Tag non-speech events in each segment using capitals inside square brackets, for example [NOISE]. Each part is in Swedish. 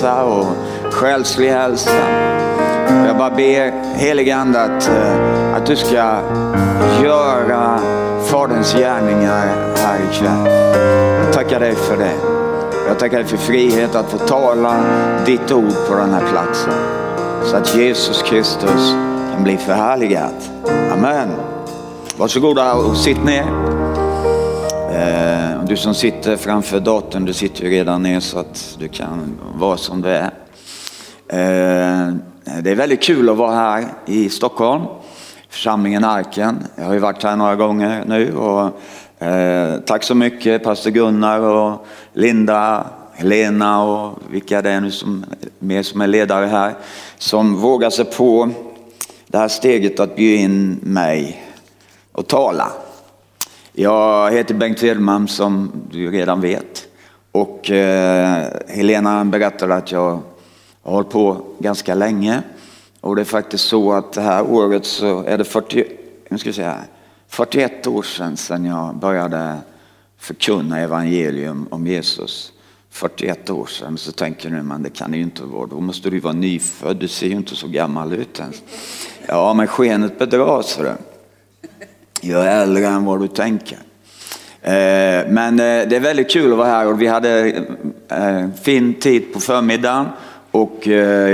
hälsa och själslig hälsa. Jag bara ber helige Ande att, eh, att du ska göra Faderns gärningar här ikväll. Jag tackar dig för det. Jag tackar dig för frihet att få tala ditt ord på den här platsen. Så att Jesus Kristus kan bli förhärligad. Amen. Varsågoda och sitt ner. Eh, du som sitter framför datorn, du sitter ju redan ner så att du kan vara som du är. Eh, det är väldigt kul att vara här i Stockholm, församlingen Arken. Jag har ju varit här några gånger nu och eh, tack så mycket pastor Gunnar och Linda, Helena och vilka det är nu som, mer som är ledare här, som vågar sig på det här steget att bjuda in mig och tala. Jag heter Bengt Hedman som du redan vet. Och eh, Helena berättade att jag har hållit på ganska länge. Och det är faktiskt så att det här året så är det 40, nu ska jag säga, 41 år sedan, sedan jag började förkunna evangelium om Jesus. 41 år sedan så tänker nu man det kan ju inte vara, då måste du vara nyfödd, du ser ju inte så gammal ut ens. Ja men skenet bedras. Det. Jag är äldre än vad du tänker. Eh, men eh, det är väldigt kul att vara här och vi hade en fin tid på förmiddagen och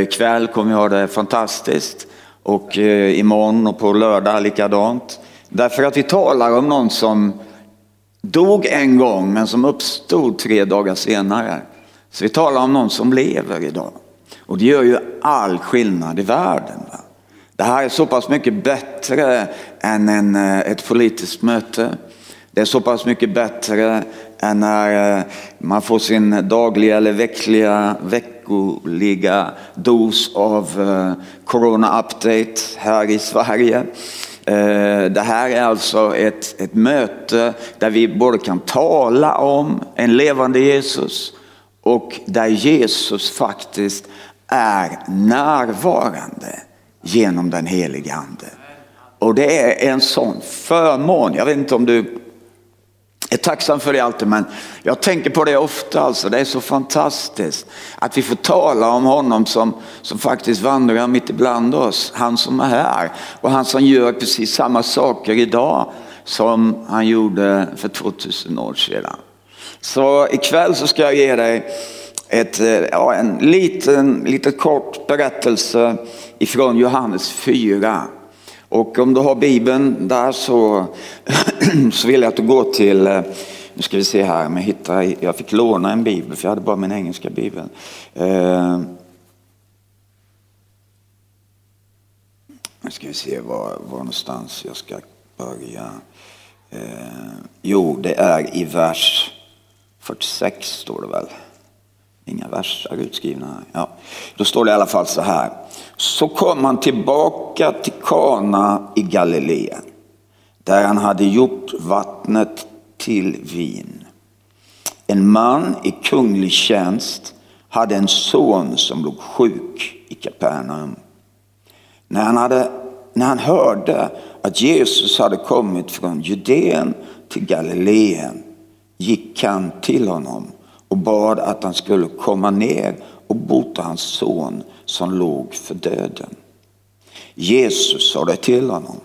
ikväll kommer vi ha det fantastiskt. Och imorgon och på lördag likadant. Därför att vi talar om någon som dog en gång men som uppstod tre dagar senare. Så vi talar om någon som lever idag. Och det gör ju all skillnad i världen. Va? Det här är så pass mycket bättre än en, eh, ett politiskt möte. Det är så pass mycket bättre än när eh, man får sin dagliga eller veckliga, veckoliga dos av eh, Corona Update här i Sverige. Det här är alltså ett, ett möte där vi både kan tala om en levande Jesus och där Jesus faktiskt är närvarande genom den helige ande. Och det är en sån förmån. Jag vet inte om du är tacksam för det alltid men jag tänker på det ofta alltså. Det är så fantastiskt att vi får tala om honom som, som faktiskt vandrar mitt ibland oss. Han som är här och han som gör precis samma saker idag som han gjorde för 2000 år sedan. Så ikväll så ska jag ge dig ett, eh, ja, en liten, liten kort berättelse ifrån Johannes 4. Och om du har Bibeln där så, [CLEARS THROAT] så vill jag att du går till, eh, nu ska vi se här, men hittar, jag fick låna en bibel för jag hade bara min engelska bibel. Eh, nu ska vi se var, var någonstans jag ska börja. Eh, jo, det är i vers 46 står det väl. Inga versar utskrivna. Ja. Då står det i alla fall så här. Så kom han tillbaka till Kana i Galileen där han hade gjort vattnet till vin. En man i kunglig tjänst hade en son som låg sjuk i Kapernaum. När han, hade, när han hörde att Jesus hade kommit från Judeen till Galileen gick han till honom och bad att han skulle komma ner och bota hans son som låg för döden. Jesus sa det till honom.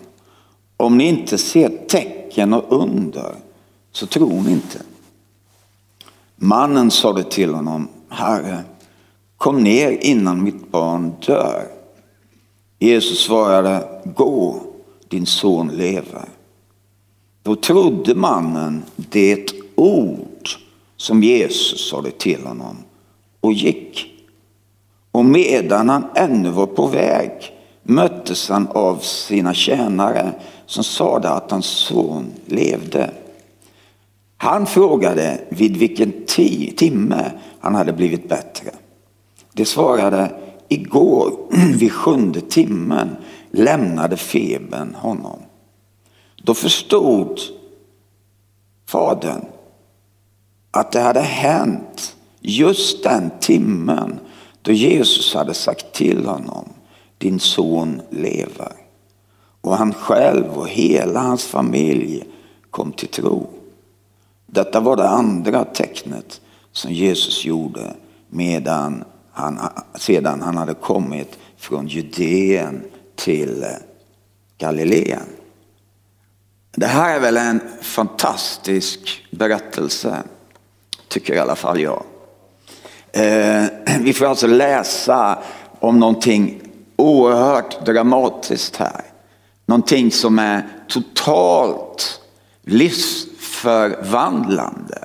Om ni inte ser tecken och under så tror ni inte. Mannen sa det till honom. Herre, kom ner innan mitt barn dör. Jesus svarade, gå, din son lever. Då trodde mannen det ord som Jesus sade till honom och gick. Och medan han ännu var på väg möttes han av sina tjänare som sade att hans son levde. Han frågade vid vilken timme han hade blivit bättre. Det svarade, igår [CLEARS THROAT] vid sjunde timmen lämnade febern honom. Då förstod fadern att det hade hänt just den timmen då Jesus hade sagt till honom, din son lever. Och han själv och hela hans familj kom till tro. Detta var det andra tecknet som Jesus gjorde medan han, sedan han hade kommit från Judeen till Galileen. Det här är väl en fantastisk berättelse, tycker i alla fall jag. Eh, [CLEARS THROAT] vi får alltså läsa om någonting oerhört dramatiskt här. Någonting som är totalt livsförvandlande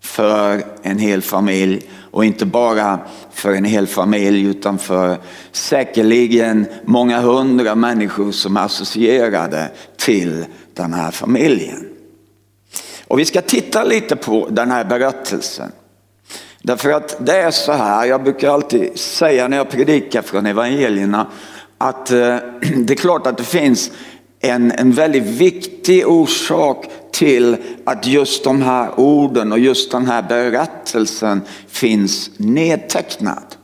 för en hel familj och inte bara för en hel familj utan för säkerligen många hundra människor som är associerade till den här familjen. Och vi ska titta lite på den här berättelsen. Därför att det är så här, jag brukar alltid säga när jag predikar från evangelierna att eh, [CLEARS THROAT] det är klart att det finns en, en väldigt viktig orsak till att just de här orden och just den här berättelsen finns nedtecknad.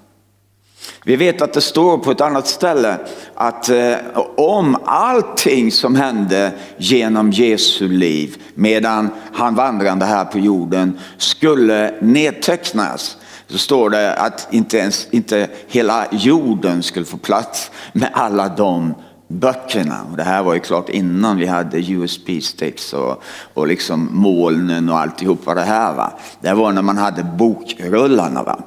Vi vet att det står på ett annat ställe att eh, om allting som hände genom Jesu liv medan han vandrade här på jorden skulle nedtecknas så står det att inte, ens, inte hela jorden skulle få plats med alla de böckerna. Och det här var ju klart innan vi hade USB-sticks och, och liksom molnen och alltihopa det här. Va? Det var när man hade bokrullarna. Va?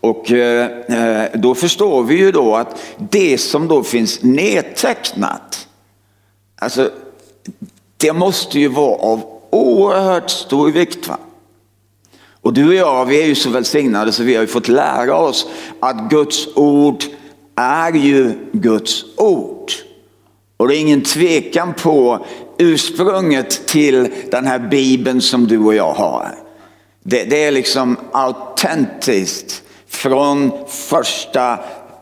Och eh, eh, då förstår vi ju då att det som då finns nedtecknat, alltså det måste ju vara av oerhört stor vikt. Va? Och du och jag, vi är ju så välsignade så vi har ju fått lära oss att Guds ord är ju Guds ord. Och det är ingen tvekan på ursprunget till den här bibeln som du och jag har. Det, det är liksom autentiskt från första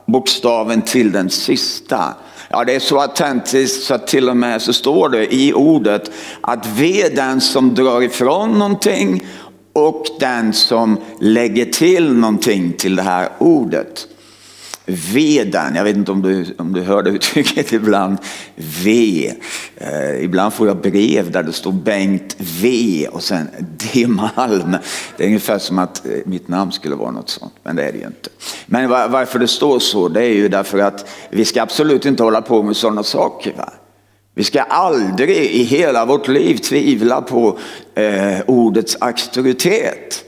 bokstaven till den sista. Ja, det är så autentiskt så att till och med så står det i ordet att ve den som drar ifrån någonting och den som lägger till någonting till det här ordet veden. Jag vet inte om du, om du hörde uttrycket ibland. V. Eh, ibland får jag brev där det står Bengt V och sen [LAUGHS] D Malm. Det är ungefär som att eh, mitt namn skulle vara något sånt, men det är det ju inte. Men var, varför det står så, det är ju därför att vi ska absolut inte hålla på med sådana saker. Va? Vi ska aldrig i hela vårt liv tvivla på eh, ordets auktoritet.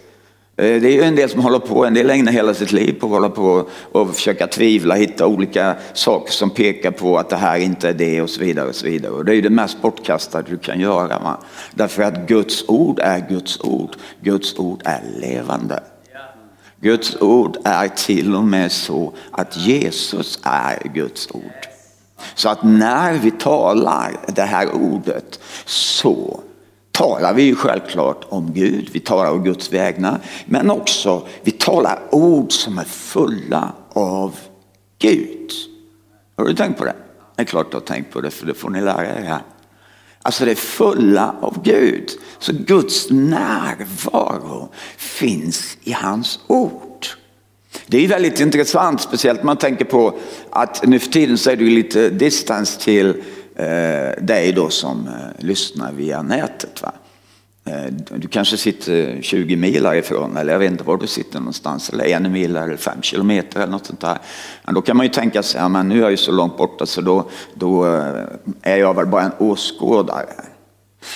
Eh, det är ju en del som håller på, en del ägnar hela sitt liv på att hålla på och försöka tvivla, hitta olika saker som pekar på att det här inte är det och så vidare. Och så vidare. Och det är ju det mest bortkastade du kan göra. Va? Därför att Guds ord är Guds ord. Guds ord är levande. Guds ord är till och med så att Jesus är Guds ord. Så att när vi talar det här ordet så talar vi ju självklart om Gud, vi talar om Guds vägnar, men också vi talar ord som är fulla av Gud. Har du tänkt på det? Det är klart du har tänkt på det, för det får ni lära er här. Alltså det är fulla av Gud. Så Guds närvaro finns i hans ord. Det är väldigt intressant, speciellt när man tänker på att nu för tiden så är det lite distans till eh, dig då som eh, lyssnar via nätet. Va? Eh, du kanske sitter eh, 20 mil härifrån eller jag vet inte var du sitter någonstans eller en mil eller fem kilometer eller något sånt där. Men då kan man ju tänka sig, ja, men nu är jag ju så långt borta så då, då är jag väl bara en åskådare.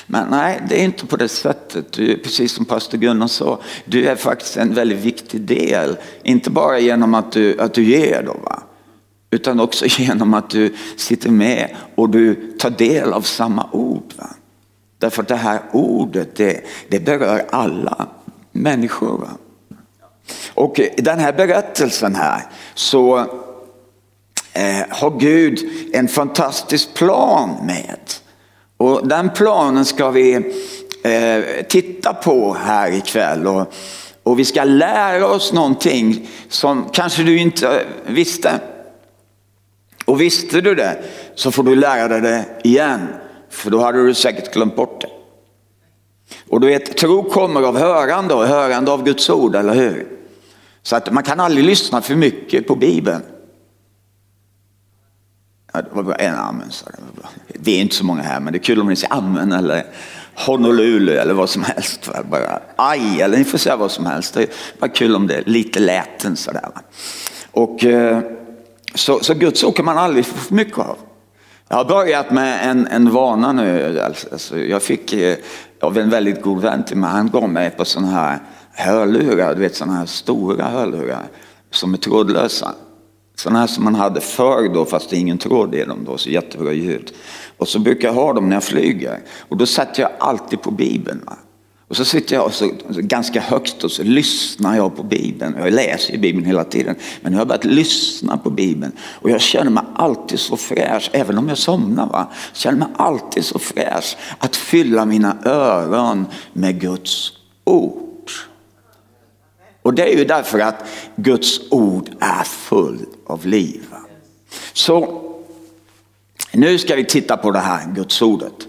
Men nej, det är inte på det sättet. Du, precis som pastor Gunnar sa, du är faktiskt en väldigt viktig del. Inte bara genom att du, att du ger då, va? Utan också [LAUGHS] genom att du sitter med och du tar del av samma ord. Va? Därför att det här ordet det, det berör alla människor. Va? Och den här berättelsen här så eh, har Gud en fantastisk plan med. Och den planen ska vi eh, titta på här ikväll. Och, och vi ska lära oss någonting som kanske du inte eh, visste. Och visste du det så får du lära dig det igen. För då hade du säkert glömt bort det. Och du vet, tro kommer av hörande och hörande av Guds ord, eller hur? Så att man kan aldrig lyssna för mycket på Bibeln. Ja, det var bara en amen. Så det, det är inte så många här, men det är kul om ni säger amen eller Honolulu eller vad som helst. Bara aj, eller ni får säga vad som helst. Det är bara kul om det är lite läten sådär. Och, eh, så, så Guds ord kan man aldrig få för mycket av. Jag har börjat med en, en vana nu. Alltså, alltså jag fick eh, av en väldigt god vän till mig, han gav mig på sådana här hörlurar, du vet sådana här stora hörlurar som är trådlösa. Sådana här som man hade förr då, fast det är ingen tråd i dem då, så jättebra ljud. Och så brukar jag ha dem när jag flyger. Och då sätter jag alltid på Bibeln. Va? Och så sitter jag så, ganska högt och så lyssnar jag på Bibeln. Jag läser ju Bibeln hela tiden. Men nu har jag börjat lyssna på Bibeln. Och jag känner mig alltid så fräsch, även om jag somnar. Va? Jag känner mig alltid så fräsch att fylla mina öron med Guds ord. Och det är ju därför att Guds ord är full av liv. Så nu ska vi titta på det här Guds ordet.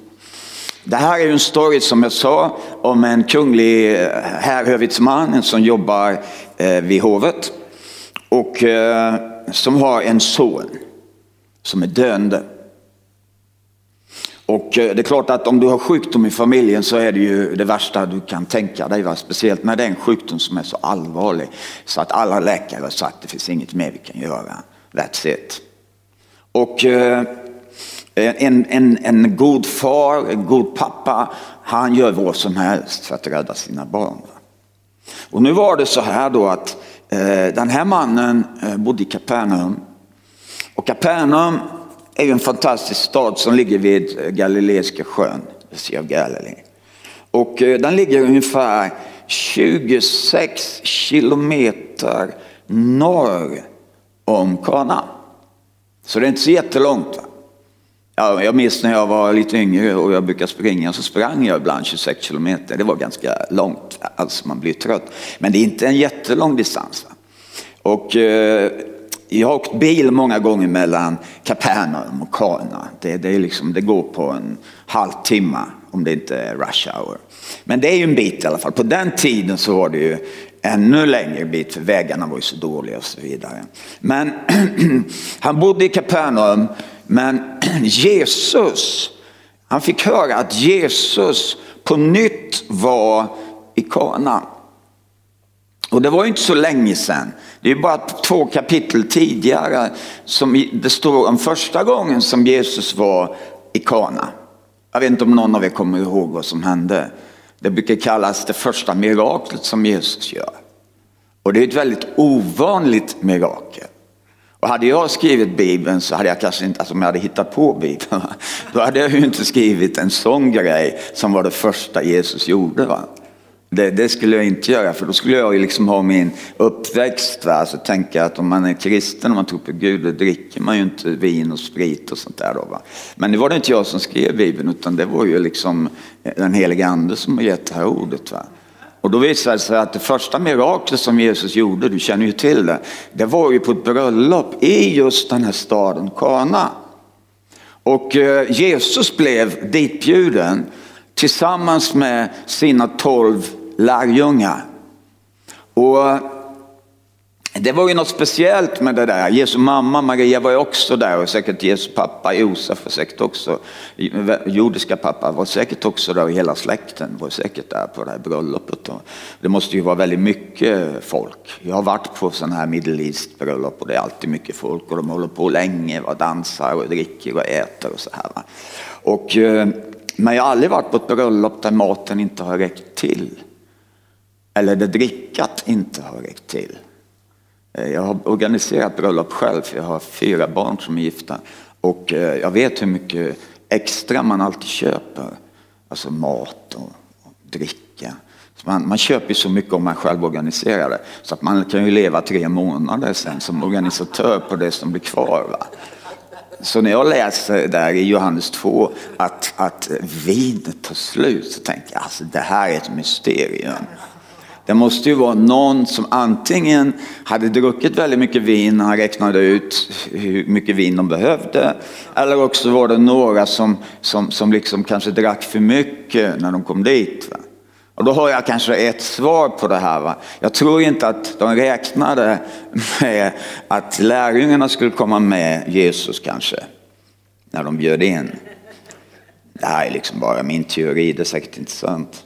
Det här är ju en story som jag sa om en kunglig eh, härhövitsman som jobbar eh, vid hovet och eh, som har en son som är döende. Och det är klart att om du har sjukdom i familjen så är det ju det värsta du kan tänka dig. Va? Speciellt med den sjukdom som är så allvarlig så att alla läkare har sagt att det finns inget mer vi kan göra. That's it. Och en, en, en god far, en god pappa, han gör vad som helst för att rädda sina barn. Och nu var det så här då att eh, den här mannen eh, bodde i Kapernaum. Och Kapernaum är ju en fantastisk stad som ligger vid eh, Galileiska sjön, Sea of Galilee. Och eh, den ligger ungefär 26 kilometer norr om Kana. Så det är inte så jättelångt. Ja, jag minns när jag var lite yngre och jag brukade springa så sprang jag ibland 26 kilometer. Det var ganska långt, alltså man blir trött. Men det är inte en jättelång distans. Va? Och eh, jag har åkt bil många gånger mellan Kapernaum och Kana. Det, det, är liksom, det går på en halvtimme om det inte är rush hour. Men det är ju en bit i alla fall. På den tiden så var det ju ännu längre bit för vägarna var ju så dåliga och så vidare. Men [CLEARS THROAT] han bodde i Kapernaum men [CLEARS THROAT] Jesus, han fick höra att Jesus på nytt var i Kana. Och det var inte så länge sedan. Det är bara två kapitel tidigare som det står om första gången som Jesus var i Kana. Jag vet inte om någon av er kommer ihåg vad som hände. Det brukar kallas det första miraklet som Jesus gör. Och det är ett väldigt ovanligt mirakel. Och hade jag skrivit Bibeln så hade jag kanske inte, alltså om jag hade hittat på Bibeln, då hade jag ju inte skrivit en sån grej som var det första Jesus gjorde. Va? Det, det, skulle jag inte göra för då skulle jag ju liksom ha min uppväxt. Va? Så tänka att om man är kristen och man tror på Gud då dricker man ju inte vin och sprit och sånt där. Då, va? Men nu var det inte jag som skrev Bibeln utan det var ju liksom den heliga ande som har gett det här ordet. Va? Och då visade det sig att det första miraklet som Jesus gjorde, du känner ju till det, det var ju på ett bröllop i just den här staden Kana. Och eh, Jesus blev ditbjuden tillsammans med sina tolv lärjungar. Och eh, det var ju något speciellt med det där. Jesu mamma Maria var ju också där och säkert Jesu pappa Josef var säkert också, jordiska pappa var säkert också där och hela släkten var säkert där på det här bröllopet. Det måste ju vara väldigt mycket folk. Jag har varit på sådana här Middle East bröllop och det är alltid mycket folk och de håller på länge och dansar och dricker och äter och så här. Och, eh, men jag har aldrig varit på ett bröllop där maten inte har räckt till. Eller där drickat inte har räckt till. Eh, jag har organiserat bröllop själv, för jag har fyra barn som är gifta. Och eh, jag vet hur mycket extra man alltid köper. Alltså mat och, och dricka. Så man, man köper så mycket om man själv organiserar det. Så att man kan ju leva tre månader sen som organisatör på det som blir kvar. Va? Så när jag läser där i Johannes 2 att, att vinet tar slut så tänker jag alltså det här är ett mysterium. Det måste ju vara någon som antingen hade druckit väldigt mycket vin, han räknade ut hur mycket vin de behövde. Eller också var det några som, som, som liksom kanske drack för mycket när de kom dit. Va? Och då har jag kanske ett svar på det här. Va? Jag tror inte att de räknade med att lärjungarna skulle komma med Jesus kanske, när de bjöd in. Det här är liksom bara min teori, det är säkert inte sant.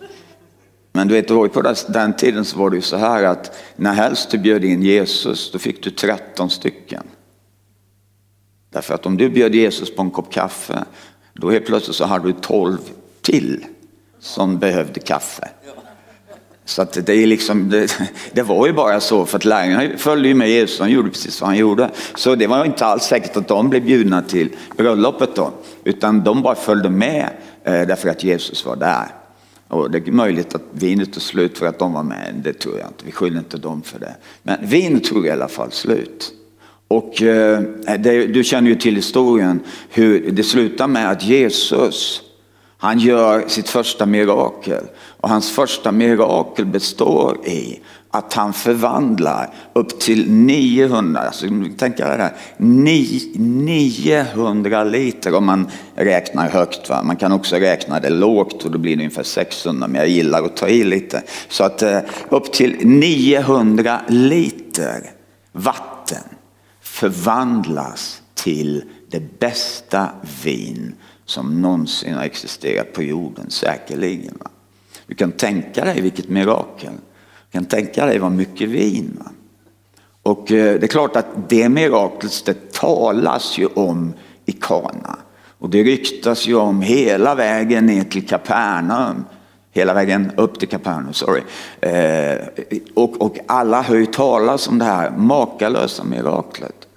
Men du vet, på den tiden så var det ju så här att när helst du bjöd in Jesus, då fick du 13 stycken. Därför att om du bjöd Jesus på en kopp kaffe, då helt plötsligt så hade du 12 till som behövde kaffe. Så att det, är liksom, det, det, var ju bara så för att lärjungarna följde ju med Jesus, han gjorde precis vad han gjorde. Så det var inte alls säkert att de blev bjudna till bröllopet då, utan de bara följde med eh, därför att Jesus var där. Och det är möjligt att vinet tog slut för att de var med, det tror jag inte, vi skyller inte dem för det. Men vinet tog i alla fall slut. Och eh, det, du känner ju till historien hur det slutar med att Jesus han gör sitt första mirakel och hans första mirakel består i att han förvandlar upp till 900, alltså, tänk er det här, 900 liter om man räknar högt. Va? Man kan också räkna det lågt och då blir det ungefär 600 men jag gillar att ta i lite. Så att eh, upp till 900 liter vatten förvandlas till det bästa vin som någonsin har existerat på jorden, säkerligen. Va? Du kan tänka dig vilket mirakel. Du kan tänka dig vad mycket vin. Va? Och eh, det är klart att det miraklet det talas ju om i Kana. Och det ryktas ju om hela vägen ner till Kapernaum. Hela vägen upp till Kapernaum, sorry. Eh, och, och alla hör ju talas om det här makalösa miraklet.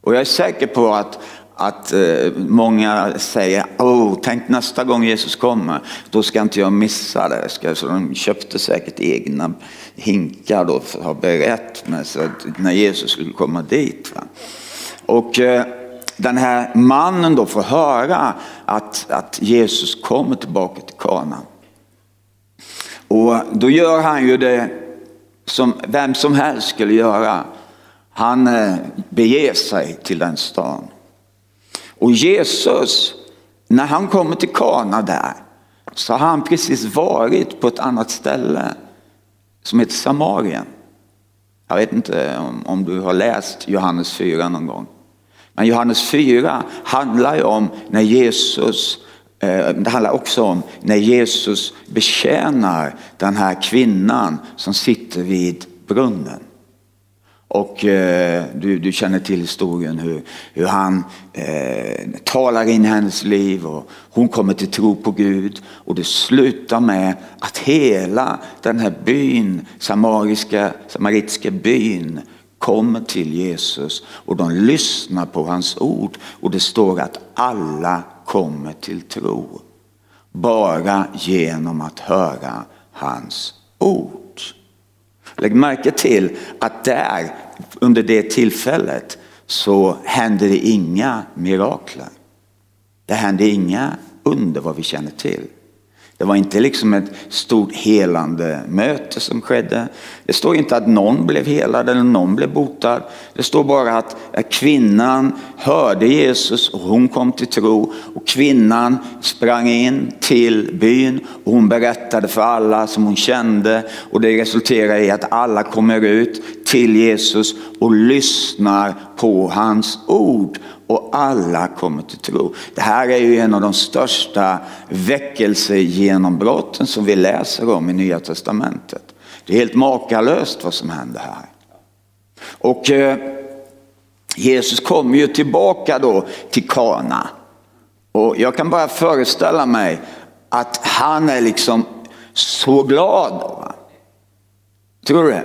Och jag är säker på att att eh, många säger, oh, tänk nästa gång Jesus kommer, då ska inte jag missa det. Ska, så de köpte säkert egna hinkar då för att ha berett med sig att när Jesus skulle komma dit. Va? Och eh, den här mannen då får höra att, att Jesus kommer tillbaka till Kana. Och då gör han ju det som vem som helst skulle göra. Han eh, beger sig till den stan. Och Jesus, när han kommer till Kana där, så har han precis varit på ett annat ställe som heter Samarien. Jag vet inte om, om du har läst Johannes 4 någon gång. Men Johannes 4 handlar ju om när Jesus eh, det handlar också om när Jesus betjänar den här kvinnan som sitter vid brunnen. Och eh, du, du känner till historien hur, hur han eh, talar in i hennes liv och hon kommer till tro på Gud. Och det slutar med att hela den här byn, samariska, samaritiska byn kommer till Jesus och de lyssnar på hans ord. Och det står att alla kommer till tro. Bara genom att höra hans ord. Lägg märke till att där, under det tillfället, så hände det inga mirakler. Det hände inga under vad vi känner till. Det var inte liksom ett stort helande möte som skedde. Det står inte att någon blev helad eller någon blev botad. Det står bara att kvinnan hörde Jesus och hon kom till tro. Och kvinnan sprang in till byn och hon berättade för alla som hon kände. Och det resulterar i att alla kommer ut till Jesus och lyssnar på hans ord och alla kommer till tro. Det här är ju en av de största väckelsegenombrotten som vi läser om i Nya Testamentet. Det är helt makalöst vad som händer här. Och eh, Jesus kommer ju tillbaka då till Kana. Och jag kan bara föreställa mig att han är liksom så glad. Va? Tror du det?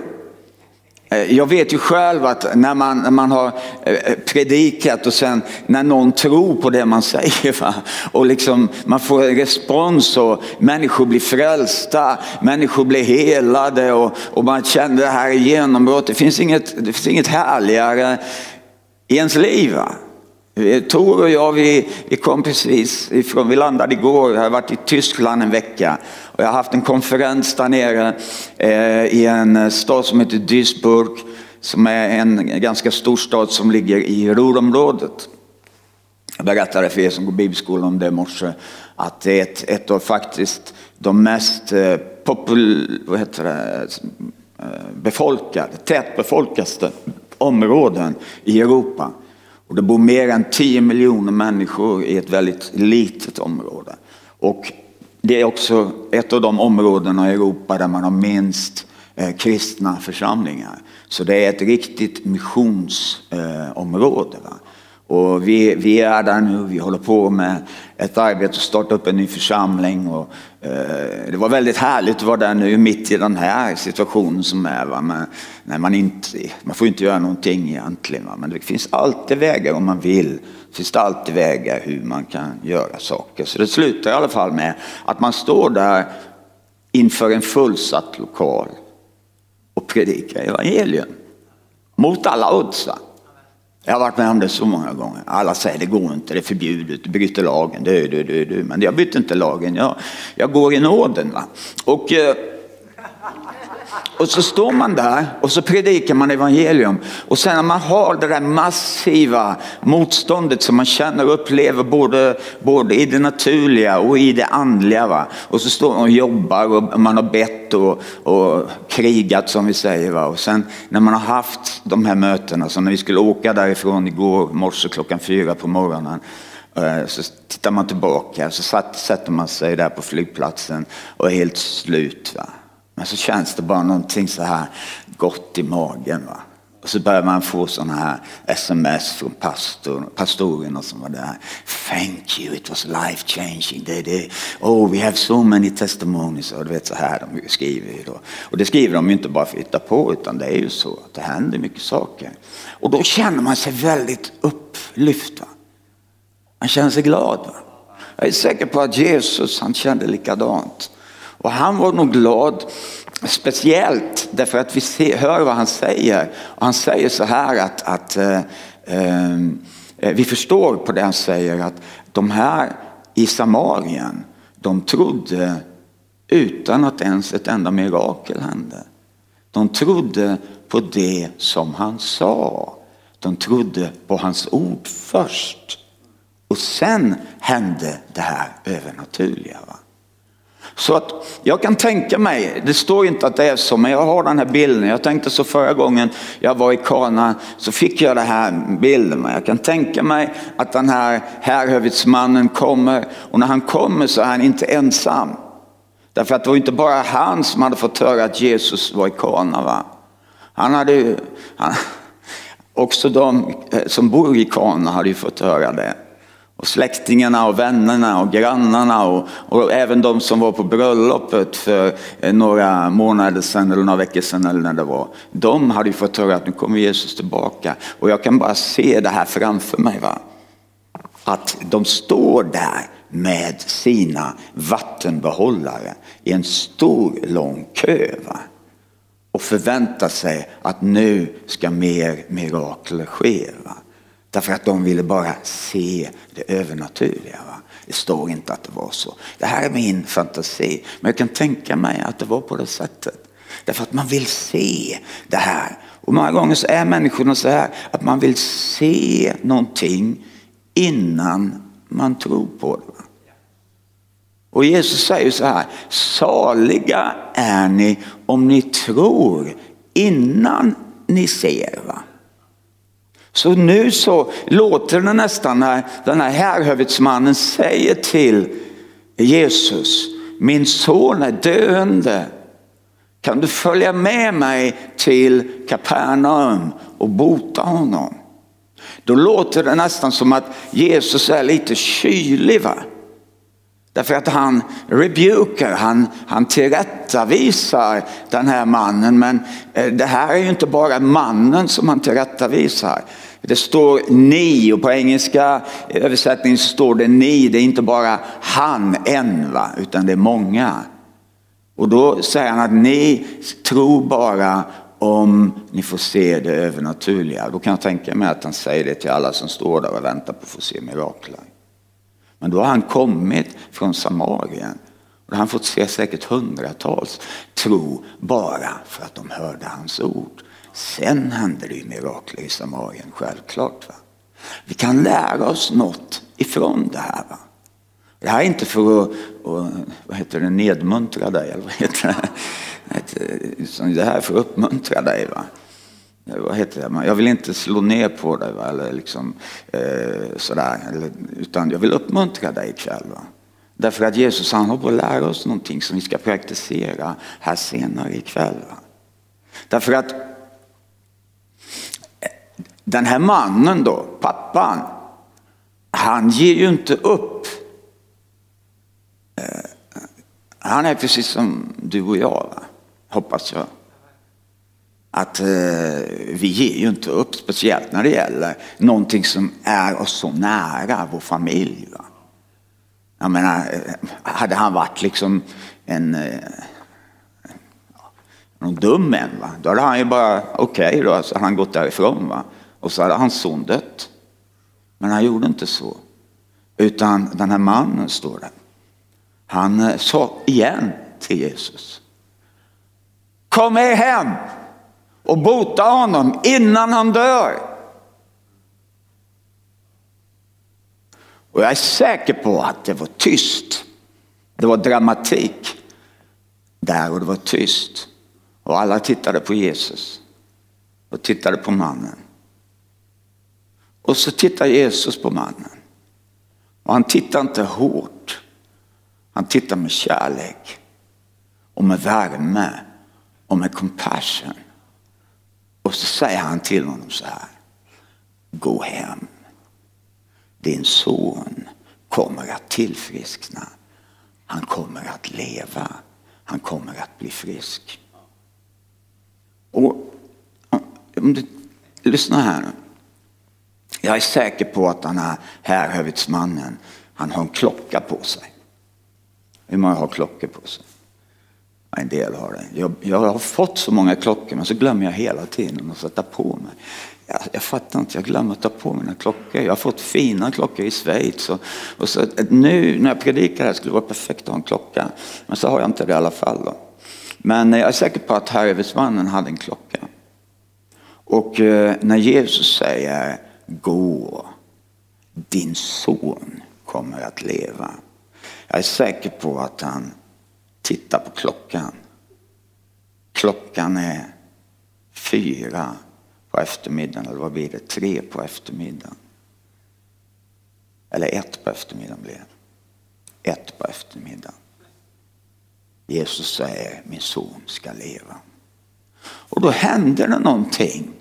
Eh, jag vet ju själv att när man, när man har eh, eh, predikat och sen när någon tror på det man [LAUGHS] säger va? och liksom man får respons och människor blir frälsta, människor blir helade och, och man känner det här genombrott. Det finns inget, det finns inget härligare i ens liv. Va? Eh, Tor och jag vi, vi kom precis ifrån, vi landade igår, jag har varit i Tyskland en vecka och jag har haft en konferens där nere eh, i en eh, stad som heter Duisburg som är en ganska stor stad som ligger i Ruhrområdet. Jag berättade för er som går bibelskolan om det i morse att det är ett, ett av faktiskt de mest eh, popul, vad heter det, eh, befolkade, tätbefolkade områden i Europa. Och det bor mer än 10 miljoner människor i ett väldigt litet område. Och det är också ett av de områdena i Europa där man har minst eh, kristna församlingar. Så det är ett riktigt missionsområde. Eh, och vi, vi är där nu, vi håller på med ett arbete och starta upp en ny församling. Och, eh, det var väldigt härligt att vara där nu mitt i den här situationen som är. Va? Men, nej, man, inte, man får inte göra någonting egentligen. Va? Men det finns alltid vägar om man vill. Det finns alltid vägar hur man kan göra saker. Så det slutar i alla fall med att man står där inför en fullsatt lokal och predikar evangelium. Mot alla odds. Jag har varit med om det så många gånger. Alla säger det går inte, det är förbjudet, du bryter lagen. Du, du, du, du. Men jag byter inte lagen, jag, jag går i nåden. Va? Och, eh, och så står man där och så predikar man evangelium. Och sen när man har det där massiva motståndet som man känner och upplever både, både i det naturliga och i det andliga. Va? Och så står man och jobbar och man har bett och, och krigat som vi säger. Va? Och sen när man har haft de här mötena, som när vi skulle åka därifrån igår morse klockan fyra på morgonen. Eh, så tittar man tillbaka så sätter man sig där på flygplatsen och är helt slut. Va? Men så känns det bara någonting så här gott i magen. Va? Och så börjar man få sådana här sms från pastor, pastorerna som var där. Thank you, it was life changing. Det, det, oh, we have so many testimonies. Och du vet så här de skriver då. Och det skriver de ju inte bara för att hitta på utan det är ju så att det händer mycket saker. Och då känner man sig väldigt upplyft. Va? Man känner sig glad. Va? Jag är säker på att Jesus han kände likadant. Och han var nog glad speciellt därför att vi ser, hör vad han säger. Och han säger så här att, att eh, eh, eh, vi förstår på det han säger att de här i Samarien, de trodde utan att ens ett enda mirakel hände. De trodde på det som han sa. De trodde på hans ord först. Och sen hände det här övernaturliga. Va? Så att jag kan tänka mig, det står inte att det är så, men jag har den här bilden. Jag tänkte så förra gången jag var i Kana så fick jag den här bilden. Jag kan tänka mig att den här härhövitsmannen kommer och när han kommer så är han inte ensam. Därför att det var inte bara han som hade fått höra att Jesus var i Kana. Va? Han hade ju, han, också de eh, som bor i Kana hade ju fått höra det. Och släktingarna och vännerna och grannarna och, och, även de som var på bröllopet för eh, några månader sedan eller några veckor sedan eller när det var. De hade ju fått höra att nu kommer Jesus tillbaka. Och jag kan bara se det här framför mig. Va? Att de står där med sina vattenbehållare i en stor lång kö. Va? Och förväntar sig att nu ska mer mirakler ske. Va? Därför att de ville bara se det övernaturliga. Va? Det står inte att det var så. Det här är min fantasi. Men jag kan tänka mig att det var på det sättet. Därför att man vill se det här. Och många gånger så är människorna så här att man vill se någonting innan man tror på det. Och Jesus säger så här, saliga är ni om ni tror innan ni ser. Så nu så låter det nästan när den här härhövitsmannen säger till Jesus, min son är döende. Kan du följa med mig till Kapernaum och bota honom? Då låter det nästan som att Jesus är lite kylig. Va? Därför att han rebukar, han, han tillrättavisar den här mannen. Men eh, det här är ju inte bara mannen som han tillrättavisar. Det står ni och på engelska översättningen står det ni. Det är inte bara han, en, va? utan det är många. Och då säger han att ni tror bara om ni får se det övernaturliga. Då kan jag tänka mig att han säger det till alla som står där och väntar på att få se mirakler. Men då har han kommit från Samarien. Och han fått se säkert hundratals tro bara för att de hörde hans ord. Sen hände det ju mirakler i Samarien, självklart. Va? Vi kan lära oss något ifrån det här. Va? Det här är inte för att vad heter det, nedmuntra dig, eller vad heter det? [LAUGHS] Det här är för att uppmuntra dig. Va? Vad heter det? Jag vill inte slå ner på dig, va? eller liksom, eh, sådär, eller, utan jag vill uppmuntra dig ikväll. Va? Därför att Jesus han håller på att lära oss någonting som vi ska praktisera här senare ikväll. Därför att eh, den här mannen då, pappan, han ger ju inte upp. Eh, han är precis som du och jag, va? hoppas jag. Att eh, vi ger ju inte upp, speciellt när det gäller någonting som är oss så nära, vår familj. Va? Jag menar, eh, hade han varit liksom en eh, någon dum en, va? då hade han ju bara, okej okay då, så hade han gått därifrån. Va? Och så hade hans son dött. Men han gjorde inte så. Utan den här mannen står där. Han eh, sa igen till Jesus. Kom med hem och bota honom innan han dör. Och jag är säker på att det var tyst. Det var dramatik där och det var tyst. Och alla tittade på Jesus och tittade på mannen. Och så tittar Jesus på mannen. Och han tittar inte hårt. Han tittar med kärlek och med värme och med compassion. Och så säger han till honom så här. Gå hem. Din son kommer att tillfriskna. Han kommer att leva. Han kommer att bli frisk. Och om du lyssnar här nu. Jag är säker på att den här härhövitsmannen, han har en klocka på sig. Hur många har klockor på sig? En del har det. Jag, jag, har fått så många klockor men så glömmer jag hela tiden att sätta på mig. Jag, jag fattar inte, jag glömmer att ta på mina klockor. Jag har fått fina klockor i Schweiz. Och, och så, nu när jag predikar här skulle det vara perfekt att ha en klocka. Men så har jag inte det i alla fall. Då. Men eh, jag är säker på att härövitsmannen hade en klocka. Och eh, när Jesus säger gå, din son kommer att leva. Jag är säker på att han Titta på klockan. Klockan är fyra på eftermiddagen, eller vad blir det? Tre på eftermiddagen. Eller ett på eftermiddagen blir det. Ett på eftermiddagen. Jesus säger, min son ska leva. Och då händer det någonting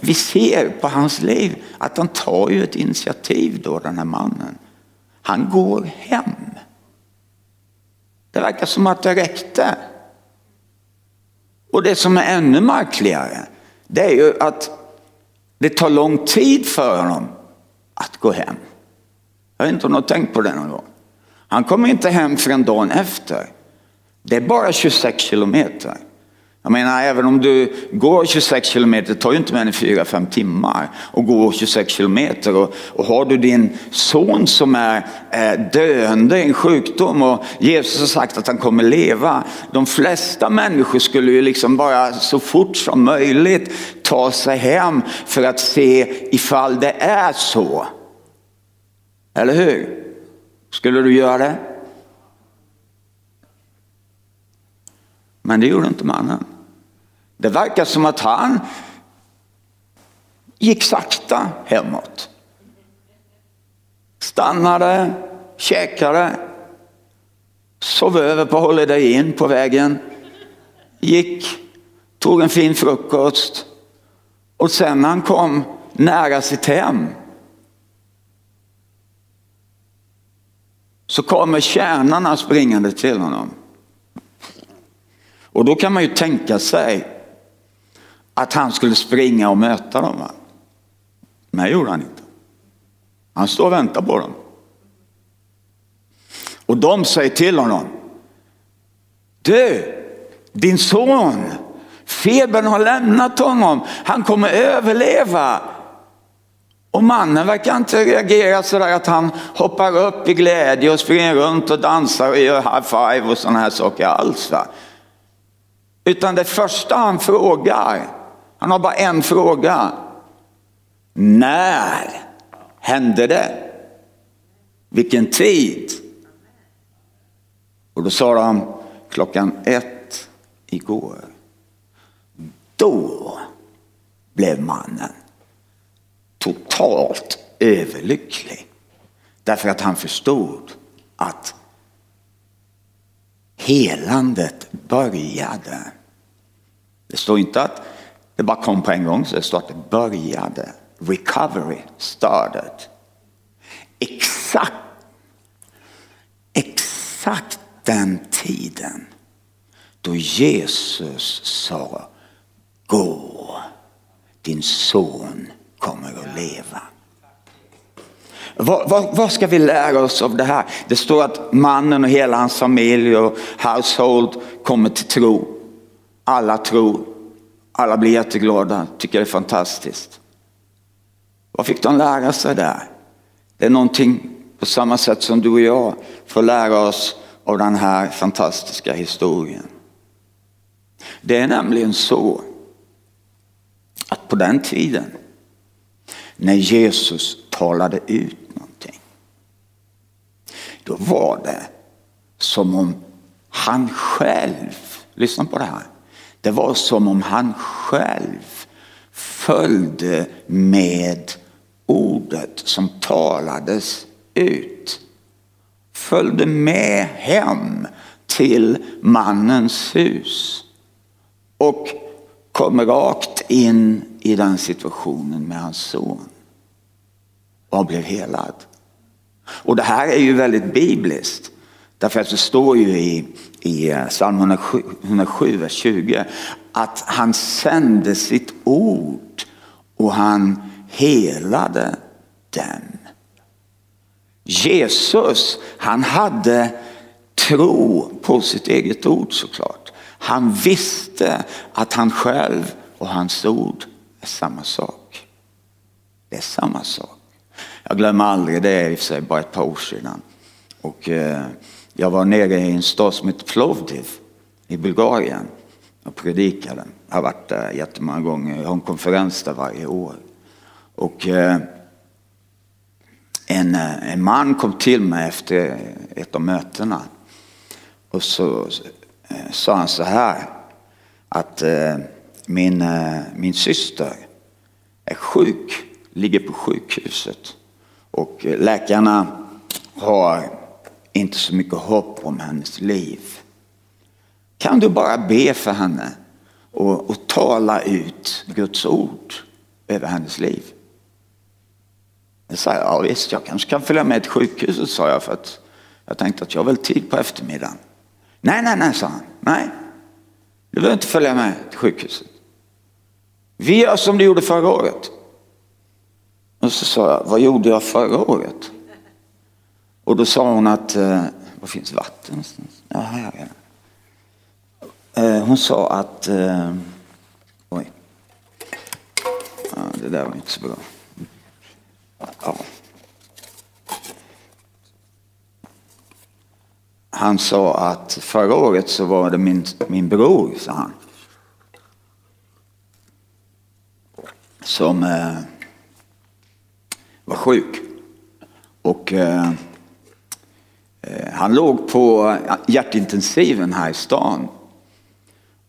vi ser på hans liv att han tar ju ett initiativ då, den här mannen. Han går hem. Det verkar som att det räckte. Och det som är ännu märkligare, det är ju att det tar lång tid för honom att gå hem. Jag vet inte om du har tänkt på det någon gång. Han kommer inte hem förrän dagen efter. Det är bara 26 kilometer. Jag menar, även om du går 26 kilometer, det tar ju inte mer än 4-5 timmar att gå 26 kilometer. Och, och, har du din son som är eh, döende i en sjukdom och Jesus har sagt att han kommer leva. De flesta människor skulle ju liksom bara så fort som möjligt ta sig hem för att se ifall det är så. Eller hur? Skulle du göra det? Men det gjorde inte mannen. Det verkar som att han gick sakta hemåt. Stannade, käkade, sov över på Holiday Inn på vägen, gick, tog en fin frukost och sen när han kom nära sitt hem så kommer tjänarna springande till honom. Och då kan man ju tänka sig att han skulle springa och möta dem. Va? Men det gjorde han inte. Han står och väntar på dem. Och de säger till honom. Du, din son, febern har lämnat honom. Han kommer överleva. Och mannen verkar inte reagera sådär att han hoppar upp i glädje och springer runt och dansar och gör high five och sådana här saker alls. Va? Utan det första han frågar han har bara en fråga. När hände det? Vilken tid? Och då sa de klockan ett igår. Då blev mannen totalt överlycklig. Därför att han förstod att helandet började. Det står inte att det bara kom på en gång, så det står att det började. Recovery started. Exakt, exakt den tiden då Jesus sa gå, din son kommer att leva. Vad, vad, vad, ska vi lära oss av det här? Det står att mannen och hela hans familj och household kommer till tro. Alla tror. Alla blir jätteglada, tycker det är fantastiskt. Vad fick de lära sig där? Det är någonting på samma sätt som du och jag får lära oss av den här fantastiska historien. Det är nämligen så att på den tiden när Jesus talade ut någonting. Då var det som om han själv, lyssna på det här. Det var som om han själv följde med ordet som talades ut. Följde med hem till mannens hus. Och kom rakt in i den situationen med hans son. Och blev helad. Och det här är ju väldigt bibliskt. Därför att det står ju i, i eh, psalm 107, 107, vers 20 att han sände sitt ord och han helade dem. Jesus, han hade tro på sitt eget ord såklart. Han visste att han själv och hans ord är samma sak. Det är samma sak. Jag glömmer aldrig, det är i och för sig bara ett par år sedan. Och, eh, jag var nere i en stad som heter Plovdiv i Bulgarien och predikade. Jag har varit där jättemånga gånger. Jag har en konferens där varje år. Och eh, en, eh, en man kom till mig efter ett av mötena. Och så eh, sa han så här att min, min syster är sjuk, ligger på sjukhuset. Och läkarna har inte så mycket hopp om hennes liv. Kan du bara be för henne och, och tala ut Guds ord över hennes liv? Jag sa, ja visst, jag kanske kan följa med till sjukhuset, sa jag, för att jag tänkte att jag har väl tid på eftermiddagen. Nej, nej, nej, sa han. Nej, du behöver inte följa med till sjukhuset. Vi gör som du gjorde förra året. Och så sa jag, vad gjorde jag förra året? Och då sa hon att, eh, var finns vatten någonstans? Ja, här eh, Hon sa att, eh, oj, ja, det där var inte så bra. Ja. Han sa att förra året så var det min, min bror, sa han. Som eh, var sjuk. Och eh, Eh, han låg på hjärtintensiven här i stan.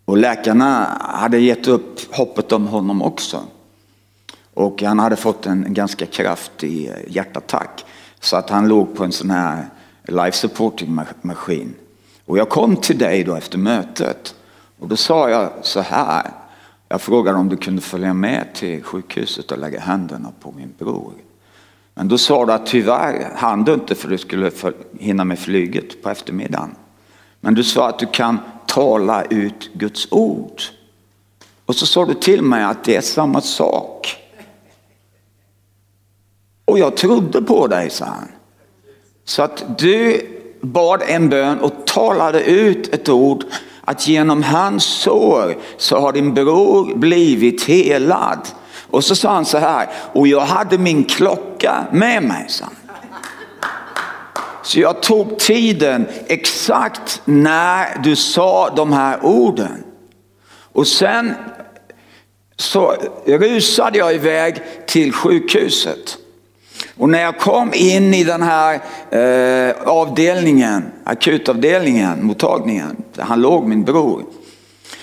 Och läkarna hade gett upp hoppet om honom också. Och han hade fått en ganska kraftig hjärtattack. Så att han låg på en sån här life supporting maskin. Och jag kom till dig då efter mötet. Och då sa jag så här. Jag frågade om du kunde följa med till sjukhuset och lägga händerna på min bror. Men då sa du att tyvärr hann du inte för du skulle hinna med flyget på eftermiddagen. Men du sa att du kan tala ut Guds ord. Och så sa du till mig att det är samma sak. Och jag trodde på dig, sa han. Så att du bad en bön och talade ut ett ord att genom hans sår så har din bror blivit helad. Och så sa han så här, och jag hade min klocka med mig, Så. Så jag tog tiden exakt när du sa de här orden. Och sen så rusade jag iväg till sjukhuset. Och när jag kom in i den här eh, avdelningen, akutavdelningen, mottagningen, där han låg min bror.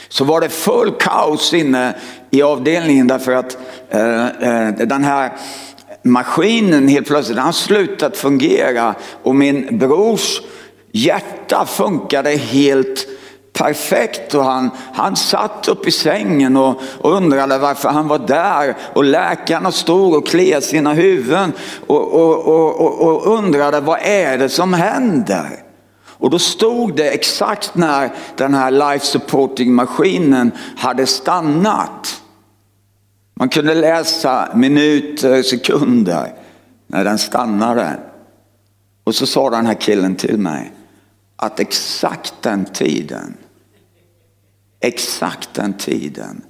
Så var det full kaos inne i avdelningen därför att eh, eh, den här maskinen helt plötsligt, har slutat fungera och min brors hjärta funkade helt perfekt och han, han satt upp i sängen och, och undrade varför han var där och läkarna stod och kliade sina huvuden och, och, och, och undrade vad är det som händer? Och då stod det exakt när den här life supporting maskinen hade stannat. Man kunde läsa minuter, sekunder när den stannade. Och så sa den här killen till mig att exakt den tiden, exakt den tiden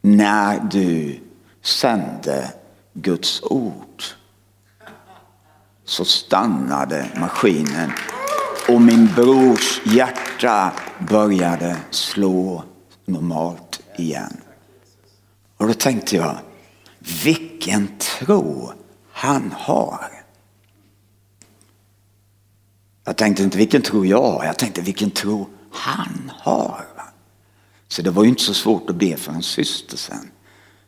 när du sände Guds ord så stannade maskinen och min brors hjärta började slå normalt igen. Och då tänkte jag, vilken tro han har. Jag tänkte inte vilken tro jag har, jag tänkte vilken tro han har. Så det var ju inte så svårt att be för en syster sen.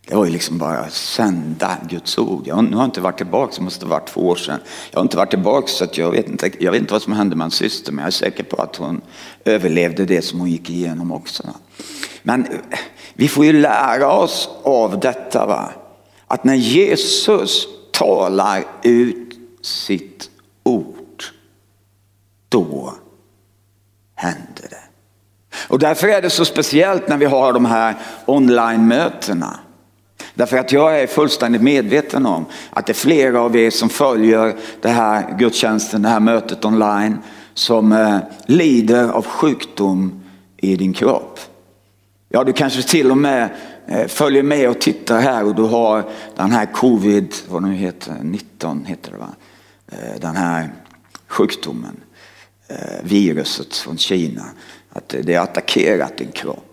Det var ju liksom bara att sända Guds ord. Jag, nu har jag inte varit tillbaka, det måste ha varit två år sedan. Jag har inte varit tillbaka så att jag vet inte, jag vet inte vad som hände med hans syster men jag är säker på att hon överlevde det som hon gick igenom också. Men eh, vi får ju lära oss av detta. Va? Att när Jesus talar ut sitt ord, då händer det. Och därför är det så speciellt när vi har de här online-mötena. Därför att jag är fullständigt medveten om att det är flera av er som följer det här gudstjänsten, det här mötet online som eh, lider av sjukdom i din kropp. Ja, du kanske till och med eh, följer med och tittar här och du har den här covid, vad nu heter, 19 heter det va? Eh, den här sjukdomen, viruset från Kina, att det har attackerat din kropp.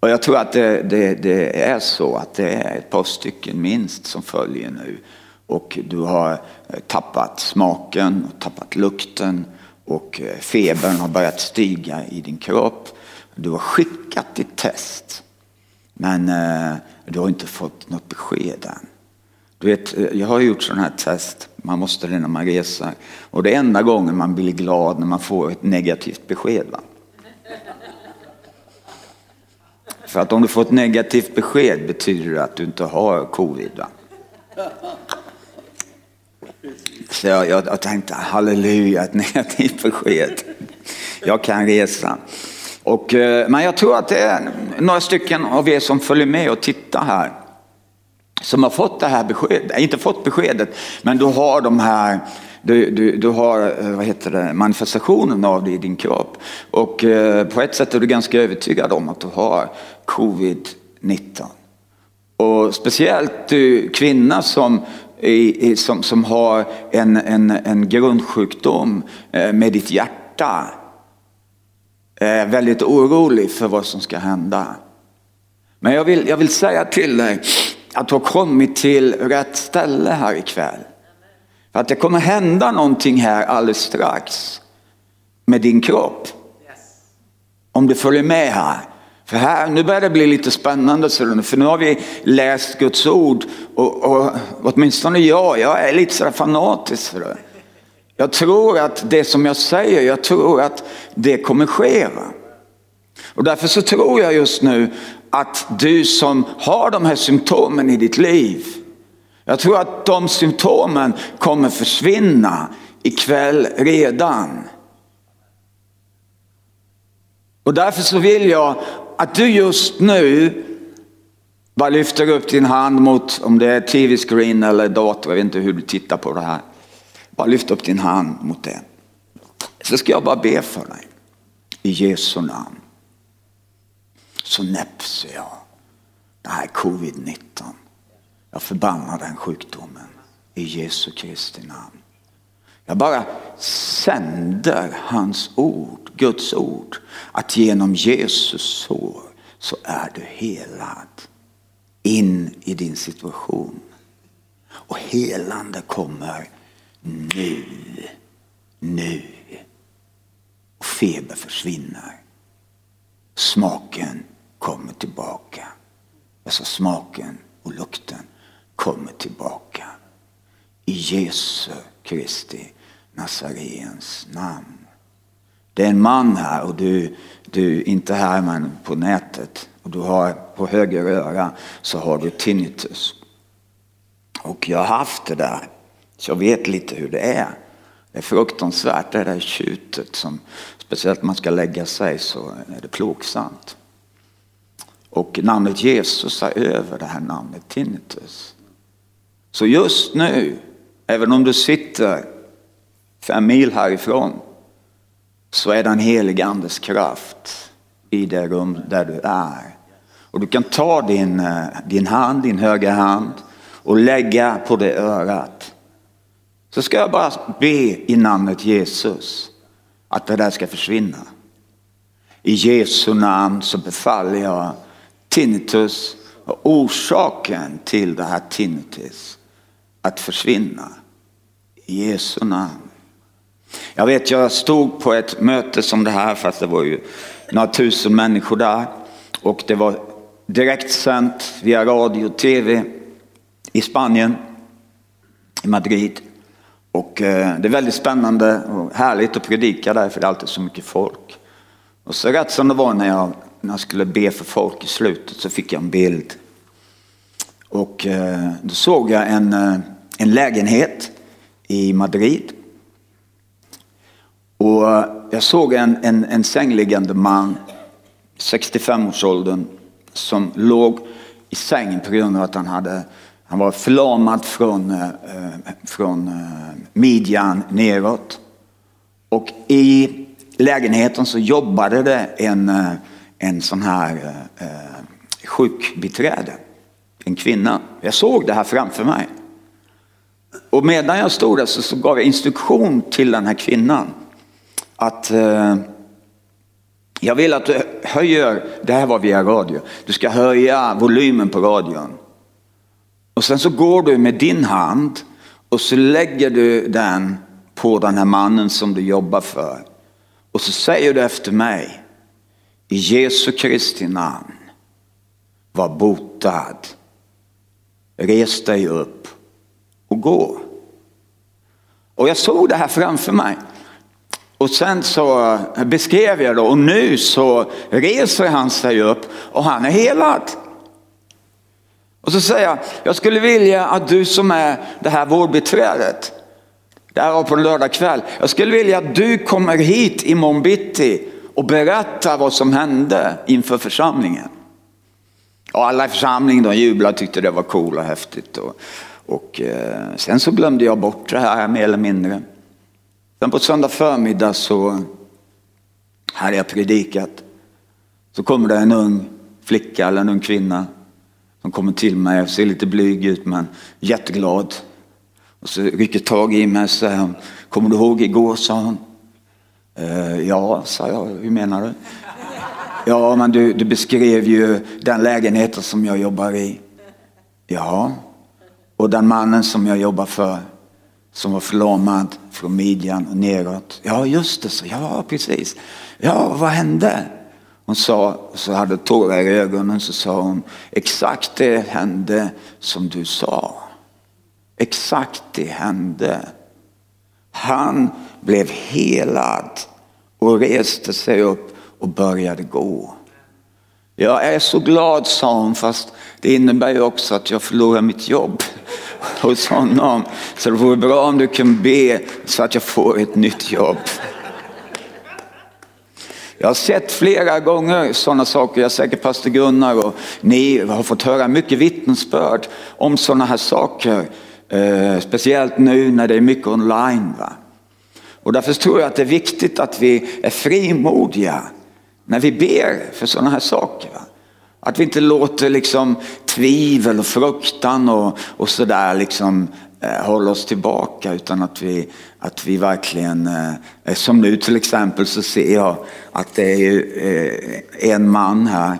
Och jag tror att det, det, det, är så att det är ett par stycken minst som följer nu. Och du har eh, tappat smaken och tappat lukten och eh, febern har börjat stiga i din kropp. Du har skickat ditt test men eh, du har inte fått något besked än. Du vet, jag har gjort sådana här test, man måste det när man reser. Och det är enda gången man blir glad när man får ett negativt besked. Va? För att om du får ett negativt besked betyder det att du inte har covid. Va? Så jag, jag, jag tänkte halleluja, ett [LAUGHS] negativt besked. Jag kan resa. Och, eh, men jag tror att det är några stycken av er som följer med och tittar här som har fått det här beskedet, inte fått beskedet, men du har de här du, du, du har eh, vad heter det, manifestationen av det i din kropp. Och eh, på ett sätt är du ganska övertygad om att du har covid-19. Och speciellt du kvinna som, i, som, som har en, en, en grundsjukdom eh, med ditt hjärta är väldigt orolig för vad som ska hända. Men jag vill, jag vill säga till dig att du har kommit till rätt ställe här ikväll. För att det kommer hända någonting här alldeles strax med din kropp. Om du följer med här. För här, nu börjar det bli lite spännande, för nu har vi läst Guds ord och, och åtminstone jag, jag är lite sådär fanatisk. Jag tror att det som jag säger, jag tror att det kommer ske. Och därför så tror jag just nu att du som har de här symptomen i ditt liv, jag tror att de symptomen kommer försvinna ikväll redan. Och därför så vill jag att du just nu bara lyfter upp din hand mot, om det är tv-screen eller dator, jag vet inte hur du tittar på det här. Bara lyft upp din hand mot det. Så ska jag bara be för dig. I Jesu namn. Så näpser jag det här covid-19. Jag förbannar den sjukdomen i Jesu Kristi namn. Jag bara sänder hans ord, Guds ord, att genom Jesus sår så är du helad in i din situation. Och helande kommer nu, nu. Och feber försvinner. Smaken kommer tillbaka. Alltså smaken och lukten kommer tillbaka. I Jesu Kristi Nazarens namn. Det är en man här och du, du inte här men på nätet. Och du har på höger öra så har du tinnitus. Och jag har haft det där. Så jag vet lite hur det är. Det är fruktansvärt det där tjutet som speciellt man ska lägga sig så är det plågsamt. Och namnet Jesus är över det här namnet tinnitus. Så just nu, även om du sitter fem mil härifrån, så är den helige andes kraft i det rum där du är. Och du kan ta din, eh, din hand, din högra hand och lägga på det örat. Så ska jag bara be i namnet Jesus att det där ska försvinna. I Jesu namn så befaller jag tinnitus och orsaken till det här tinnitus att försvinna. I Jesu namn. Jag vet, jag stod på ett möte som det här, fast det var ju några tusen människor där. Och det var direkt sänt via radio och tv i Spanien, i Madrid. Och eh, det är väldigt spännande och härligt att predika där, för det är alltid så mycket folk. Och så rätt som det var när jag, när jag skulle be för folk i slutet så fick jag en bild. Och eh, då såg jag en, eh, en lägenhet i Madrid. Och eh, jag såg en, en, en sängliggande man, 65-årsåldern, som låg i sängen på grund av att han, hade, han var förlamad från, från midjan neråt. Och i lägenheten så jobbade det en, en sån här eh, sjukbiträde, en kvinna. Jag såg det här framför mig. Och medan jag stod där så, så gav jag instruktion till den här kvinnan att eh, jag vill att du höjer, det här var via radio, du ska höja volymen på radion. Och sen så går du med din hand och så lägger du den på den här mannen som du jobbar för. Och så säger du efter mig, i Jesu Kristi namn, var botad. Res dig upp och gå. Och jag såg det här framför mig. Och sen så beskrev jag då och nu så reser han sig upp och han är helad. Och så säger jag, jag skulle vilja att du som är det här vårdbiträdet, det här var på lördag kväll, jag skulle vilja att du kommer hit imorgon bitti och berättar vad som hände inför församlingen. Och alla i församlingen de jublade och tyckte det var coolt och häftigt. Och, och eh, sen så glömde jag bort det här mer eller mindre. Sen på söndag förmiddag så hade jag predikat. Så kommer det en ung flicka eller en ung kvinna som kommer till mig och ser lite blyg ut men jätteglad. Och så rycker tag i mig och säger kommer du ihåg igår? sa hon. Eh, ja, sa jag, hur menar du? Ja, men du, du beskrev ju den lägenheten som jag jobbar i. Ja, och den mannen som jag jobbar för som var förlamad från midjan och neråt. Ja, just det, så. ja precis. Ja, vad hände? Hon sa, så hade tårar i ögonen, så sa hon, exakt det hände som du sa. Exakt det hände. Han blev helad och reste sig upp och började gå. Jag är så glad, sa hon, fast det innebär ju också att jag förlorar mitt jobb [LAUGHS] hos honom. Så det vore bra om du kunde be så att jag får ett nytt jobb. Jag har sett flera gånger sådana saker, jag är säker pastor Gunnar och ni har fått höra mycket vittnesbörd om sådana här saker. Eh, speciellt nu när det är mycket online. Va? Och därför tror jag att det är viktigt att vi är frimodiga när vi ber för sådana här saker. Va? Att vi inte låter liksom tvivel och fruktan och, och sådär liksom eh, hålla oss tillbaka utan att vi, att vi verkligen, eh, eh som nu till exempel så ser jag att det är eh, en man här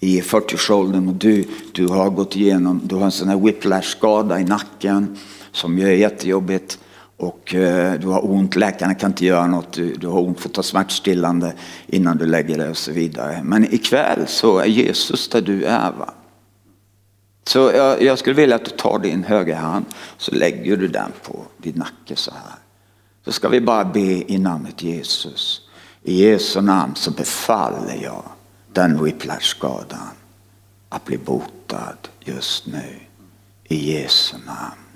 i 40-årsåldern och du, du har gått igenom, du har en sån här whiplash-skada i nacken som ju är jättejobbigt och eh, du har ont, läkarna kan inte göra något, du, du har ont, får ta smärtstillande innan du lägger dig och så vidare. Men ikväll så är Jesus där du är. Va? Så jag, jag skulle vilja att du tar din högra hand så lägger du den på din nacke så här. Så ska vi bara be i namnet Jesus. I Jesu namn så befaller jag den whiplash-skadan att bli botad just nu. I Jesu namn.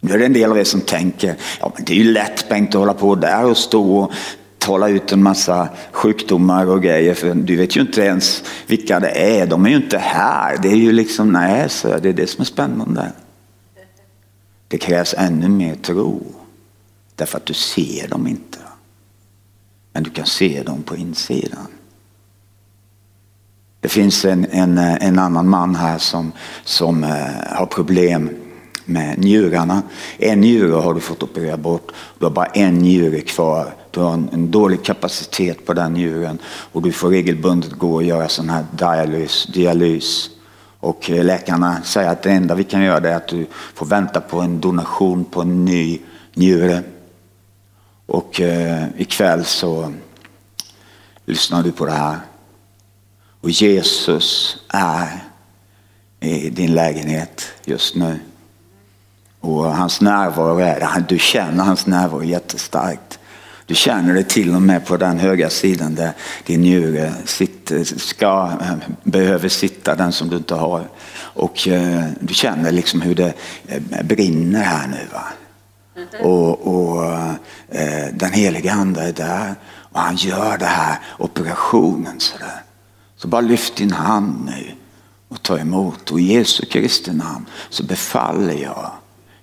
Nu är det en del av er som tänker, ja men det är ju lätt Bengt att hålla på där och stå och tala ut en massa sjukdomar och grejer för du vet ju inte ens vilka det är. De är ju inte här. Det är ju liksom, nej, så det är det som är spännande. Det krävs ännu mer tro därför att du ser dem inte. Men du kan se dem på insidan. Det finns en, en, en annan man här som, som eh, har problem med njurarna. En njure har du fått operera bort. Du har bara en njure kvar. Du har en, en dålig kapacitet på den njuren och du får regelbundet gå och göra sån här dialys. dialys. Och eh, läkarna säger att det enda vi kan göra är att du får vänta på en donation på en ny njure. Och eh, ikväll så lyssnar du på det här. Och Jesus är i din lägenhet just nu. Och hans närvaro är, du känner hans närvaro jättestarkt. Du känner det till och med på den högra sidan där din njure sitter, ska, behöver sitta, den som du inte har. Och eh, du känner liksom hur det eh, brinner här nu. Va? Och, och eh, den heliga ande är där och han gör det här operationen sådär. Så bara lyft din hand nu och ta emot. Och i Jesu Kristi namn så befaller jag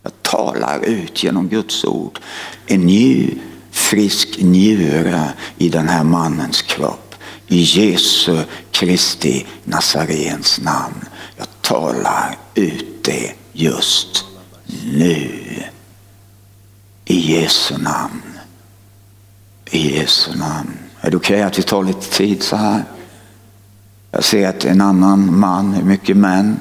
jag talar ut genom Guds ord en ny frisk njure i den här mannens kropp. I Jesu Kristi Nazarens namn. Jag talar ut det just nu. I Jesu namn. I Jesu namn. Är det okej okay att vi tar lite tid så här? Jag ser att en annan man, mycket män,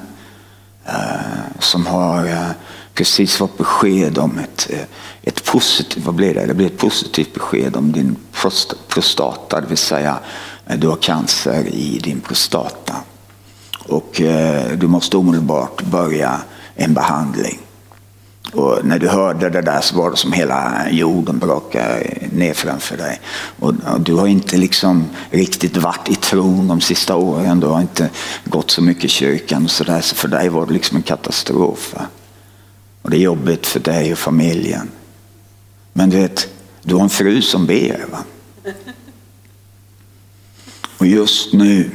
eh, som har eh, precis fått besked om ett, eh, ett positivt, vad blir det? det blir ett positivt besked om din prostata, det vill säga eh, du har cancer i din prostata. Och eh, du måste omedelbart börja en behandling. Och när du hörde det där så var det som hela jorden brakade ner framför dig. Och, och, du har inte liksom riktigt varit i tron de sista åren. Du har inte gått så mycket i kyrkan och sådär. Så för dig var det liksom en katastrof. Och det är jobbigt för dig och familjen. Men du vet, du har en fru som ber. Va? Och just nu,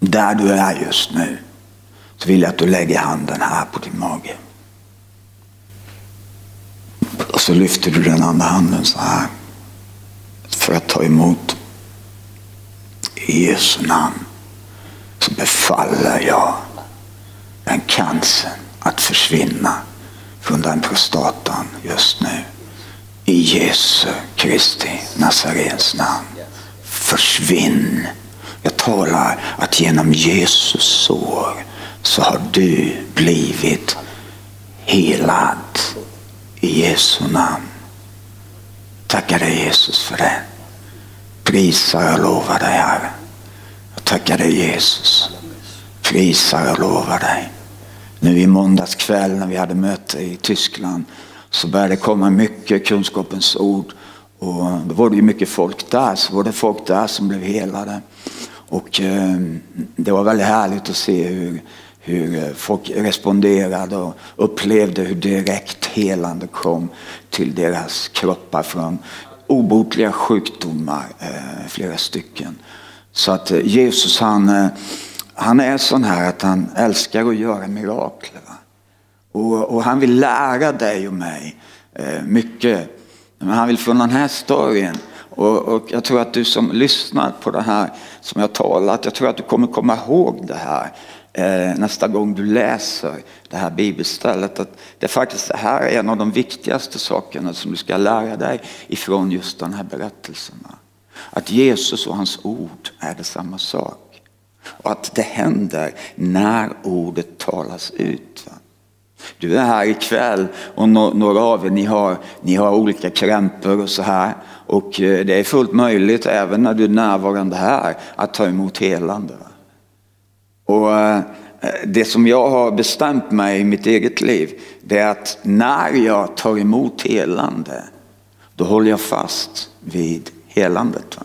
där du är just nu, så vill jag att du lägger handen här på din mage. Och så lyfter du den andra handen så här. För att ta emot. I Jesu namn så befaller jag den cancern att försvinna från den prostatan just nu. I Jesu Kristi Nazarens namn. Försvinn. Jag talar att genom Jesus sår så har du blivit helad. I Jesu namn. Tackar dig Jesus för det. Prisar och lovar dig Herre. Jag tackar dig Jesus. Prisar och lovar dig. Nu i måndags kväll när vi hade möte i Tyskland så började det komma mycket kunskapens ord. Och då var det ju mycket folk där, så var det folk där som blev helade. Och eh, det var väldigt härligt att se hur, hur eh, folk responderade och upplevde hur direkt helande kom till deras kroppar från obotliga sjukdomar, eh, flera stycken. Så att eh, Jesus han eh, han är sån här att han älskar att göra mirakler. Och, och, han vill lära dig och mig eh, mycket. Men han vill från den här storyn och, och, jag tror att du som lyssnar på det här som jag talat, jag tror att du kommer komma ihåg det här eh, nästa gång du läser det här bibelstället. Att det faktiskt det här är en av de viktigaste sakerna som du ska lära dig ifrån just den här berättelsen. Att Jesus och hans ord är det samma sak. Och att det händer när ordet talas ut. Du är här ikväll och några av er ni har, ni har olika krämpor och så här. Och eh, det är fullt möjligt även när du är närvarande här att ta emot helande. Och eh, det som jag har bestämt mig i mitt eget liv det är att när jag tar emot helande då håller jag fast vid helandet.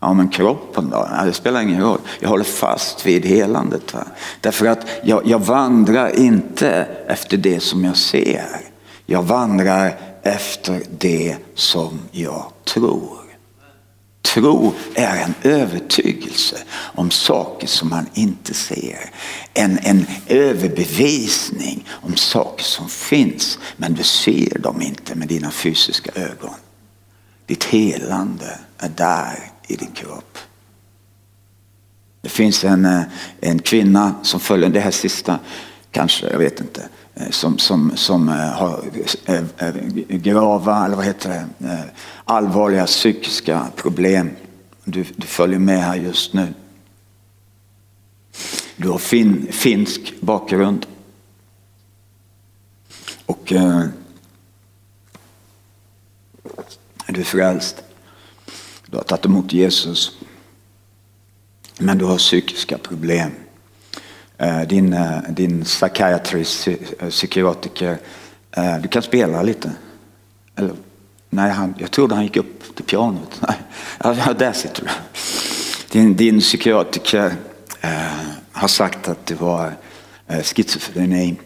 Ja men kroppen då? Ja, det spelar ingen roll. Jag håller fast vid helandet. Va? Därför att jag, jag vandrar inte efter det som jag ser. Jag vandrar efter det som jag tror. Tro är en övertygelse om saker som man inte ser. En, en överbevisning om saker som finns men du ser dem inte med dina fysiska ögon. Ditt helande är där i din kropp. Det finns en, eh, en kvinna som följer det här sista, kanske, jag vet inte, eh, som, som, som eh, har grava, eller vad heter det, allvarliga psykiska problem. Du, du följer med här just nu. Du har fin, finsk bakgrund. Och eh, du är frälst. Du har tagit emot Jesus. Men du har psykiska problem. Eh, din, eh, din psykiatrist, eh, psykiatriker, du kan spela lite. Eller, nej, han, jag trodde han gick upp till pianot. [LAUGHS] Nej, där sitter du. Din, din psykiatriker har sagt att du har schizofreni.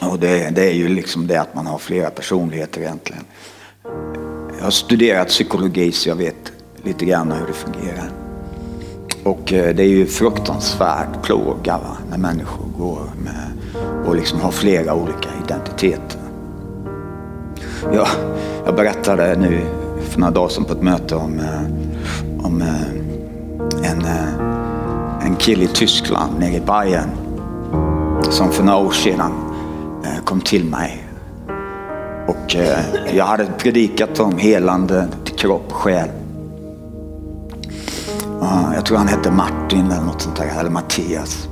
Och det, det, är ju liksom det att man har flera personligheter egentligen. Jag har studerat psykologi så jag vet lite grann hur det fungerar. Och eh, det är ju fruktansvärd plåga va? när människor går med och liksom har flera olika identiteter. Jag, jag berättade nu för några dagar sedan på ett möte om, eh, om eh, en, en kille i Tyskland, nere i Bayern, som för några år sedan kom till mig och eh, jag hade predikat om helande till kropp och själ. Jag tror han hette Martin eller något sånt där, eller Mattias.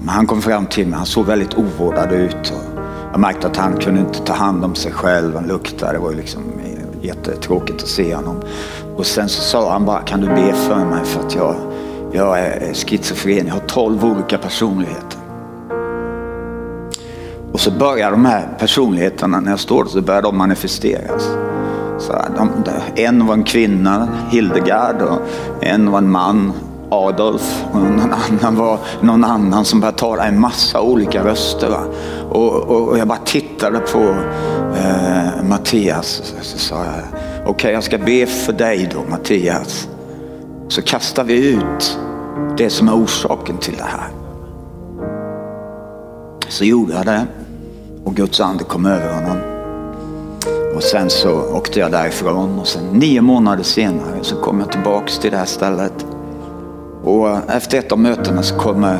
Men han kom fram till mig, han såg väldigt ovårdad ut. Och jag märkte att han kunde inte ta hand om sig själv, han luktade, det var ju liksom eh, jättetråkigt att se honom. Och sen så sa han bara, kan du be för mig för att jag, jag är schizofren, jag har tolv olika personligheter. Och så börjar de här personligheterna, när jag står där, så börjar de manifesteras. Så de, en var en kvinna, Hildegard, och en var en man, Adolf och någon annan var någon annan som började tala en massa olika röster. Och, och, och, jag bara tittade på eh, Mattias så sa jag, okej okay, jag ska be för dig då Mattias. Så kastar vi ut det som är orsaken till det här. Så gjorde jag det. Och Guds ande kom över honom. Och sen så åkte jag därifrån och sen nio månader senare så kom jag tillbaks till det här stället. Och efter ett av mötena så kommer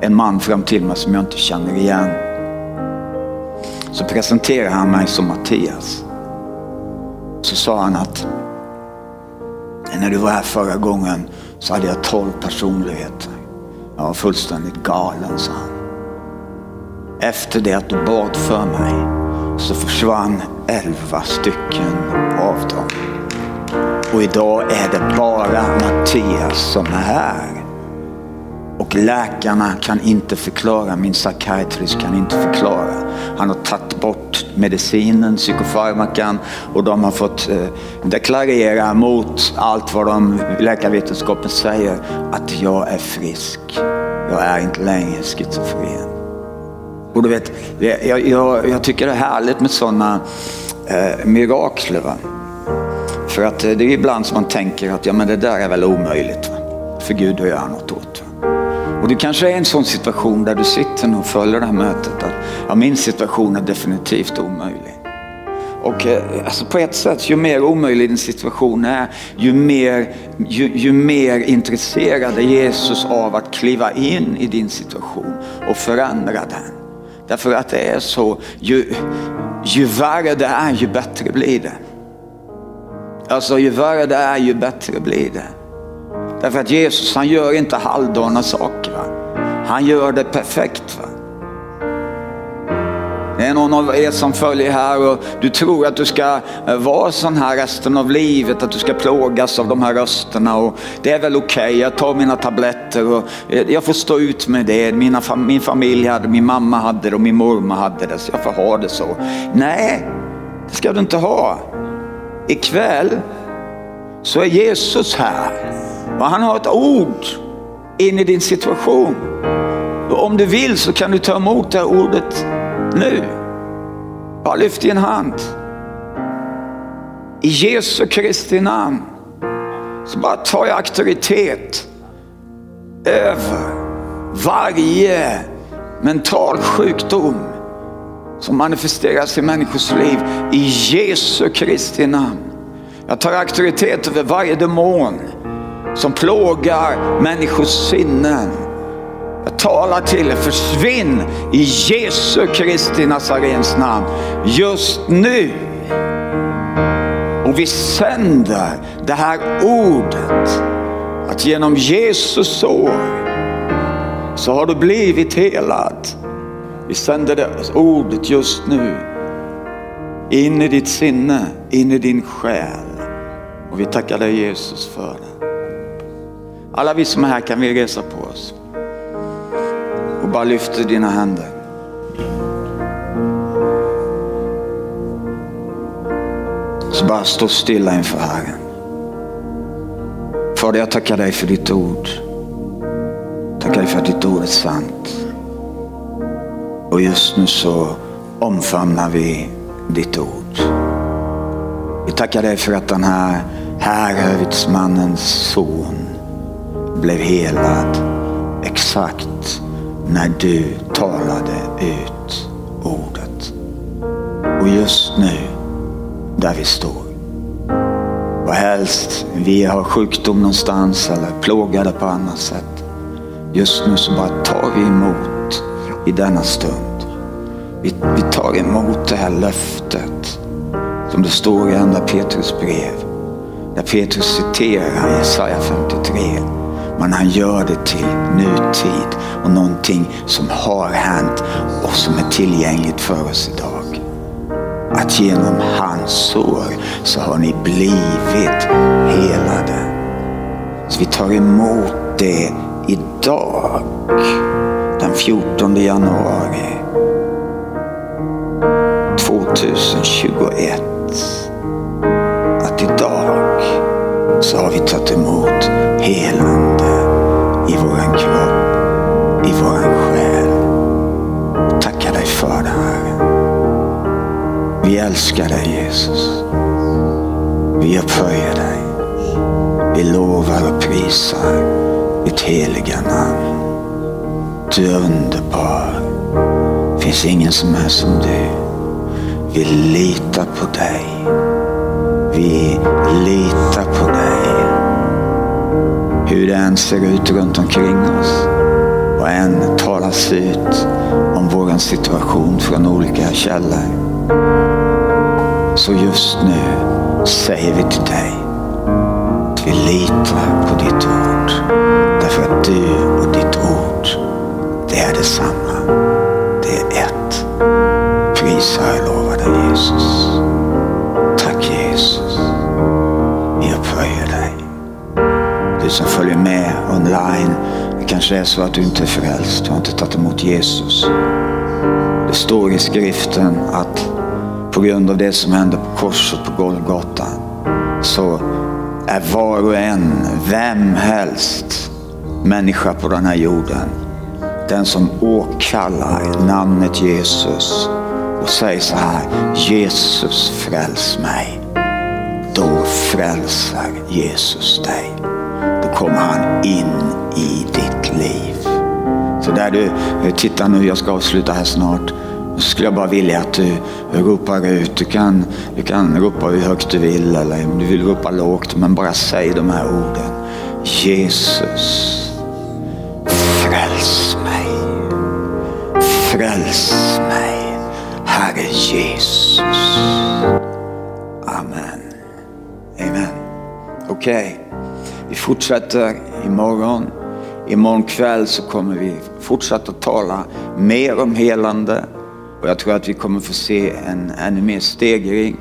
en man fram till mig som jag inte känner igen. Så presenterar han mig som Mattias. Så sa han att när du var här förra gången så hade jag tolv personligheter. Jag var fullständigt galen, sa han. Efter det att du bad för mig så försvann elva stycken av dem. Och idag är det bara Mattias som är här. Och läkarna kan inte förklara, min psykiatrist kan inte förklara. Han har tagit bort medicinen, psykofarmakan och de har fått eh, deklarera mot allt vad de, läkarvetenskapen säger att jag är frisk. Jag är inte längre schizofren. Och du vet, jag, jag, jag tycker det är härligt med sådana eh, mirakler. Va? För att eh, det är ibland som man tänker att ja, men det där är väl omöjligt va? för Gud att göra något åt. Va? Och det kanske är en sån situation där du sitter och följer det här mötet att ja, min situation är definitivt omöjlig. Och eh, alltså på ett sätt, ju mer omöjlig din situation är, ju mer, ju, ju mer intresserad är Jesus av att kliva in i din situation och förändra den. Därför att det är så, ju, ju värre det är ju bättre blir det. Alltså ju värre det är ju bättre blir det. Därför att Jesus han gör inte halvdana saker. Va? Han gör det perfekt. Va? Det är någon av er som följer här och du tror att du ska eh, vara sån här resten av livet, att du ska plågas av de här rösterna och det är väl okej, okay. jag tar mina tabletter och eh, jag får stå ut med det. Mina, min familj hade, min mamma hade det och min mormor hade det så jag får ha det så. Nej, det ska du inte ha. Ikväll så är Jesus här och han har ett ord in i din situation. Och om du vill så kan du ta emot det här ordet nu. Bara lyft din hand. I Jesu Kristi namn så bara tar jag auktoritet över varje mental sjukdom som manifesteras i människors liv i Jesu Kristi namn. Jag tar auktoritet över varje demon som plågar människors sinnen. Jag talar till er, försvinn i Jesu Kristi Nazarens namn just nu. Och vi sänder det här ordet att genom Jesus sår så har du blivit helad. Vi sänder det ordet just nu in i ditt sinne, in i din själ. Och vi tackar dig Jesus för det. Alla vi som är här kan vi resa på oss. Och bara lyfter dina händer. Så bara stå stilla inför Herren. Fader, jag tackar dig för ditt ord. Tackar dig för att ditt ord är sant. Och just nu så omfamnar vi ditt ord. Vi tackar dig för att den här härhövitsmannens son blev helad exakt när du talade ut ordet. Och just nu, där vi står, vad helst vi har sjukdom någonstans eller plågade på annat sätt. Just nu så bara tar vi emot i denna stund. Vi, vi tar emot det här löftet som det står i andra Petrus brev. Där Petrus citerar Jesaja 53. Men han gör det till nutid och någonting som har hänt och som är tillgängligt för oss idag. Att genom hans sår så har ni blivit helade. Så vi tar emot det idag, den 14 januari 2021. Att idag så har vi tagit emot helande Vi älskar dig Jesus. Vi upphöjer dig. Vi lovar och prisar ditt heliga namn. Du är underbar. Det finns ingen som är som du. Vi litar på dig. Vi litar på dig. Hur det än ser ut runt omkring oss och än talas ut om vår situation från olika källor. Så just nu säger vi till dig att vi litar på ditt ord. Därför att du och ditt ord, det är detsamma. Det är ett. Prisa och lova dig Jesus. Tack Jesus. Vi upphöjer dig. Du som följer med online. Det kanske är så att du inte är frälst. Du har inte tagit emot Jesus. Det står i skriften att på grund av det som hände på korset på Golgata så är var och en, vem helst, människa på den här jorden. Den som åkallar namnet Jesus och säger så här, Jesus fräls mig. Då frälsar Jesus dig. Då kommer han in i ditt liv. Så där du, titta nu, jag ska avsluta här snart. Skulle jag bara vilja att du ropar ut. Du kan, du kan ropa hur högt du vill eller om du vill ropa lågt. Men bara säg de här orden. Jesus, fräls mig. Fräls mig, Herre Jesus. Amen. Amen. Okej, okay. vi fortsätter imorgon. Imorgon kväll så kommer vi fortsätta tala mer om helande och jag tror att vi kommer få se en ännu mer stegring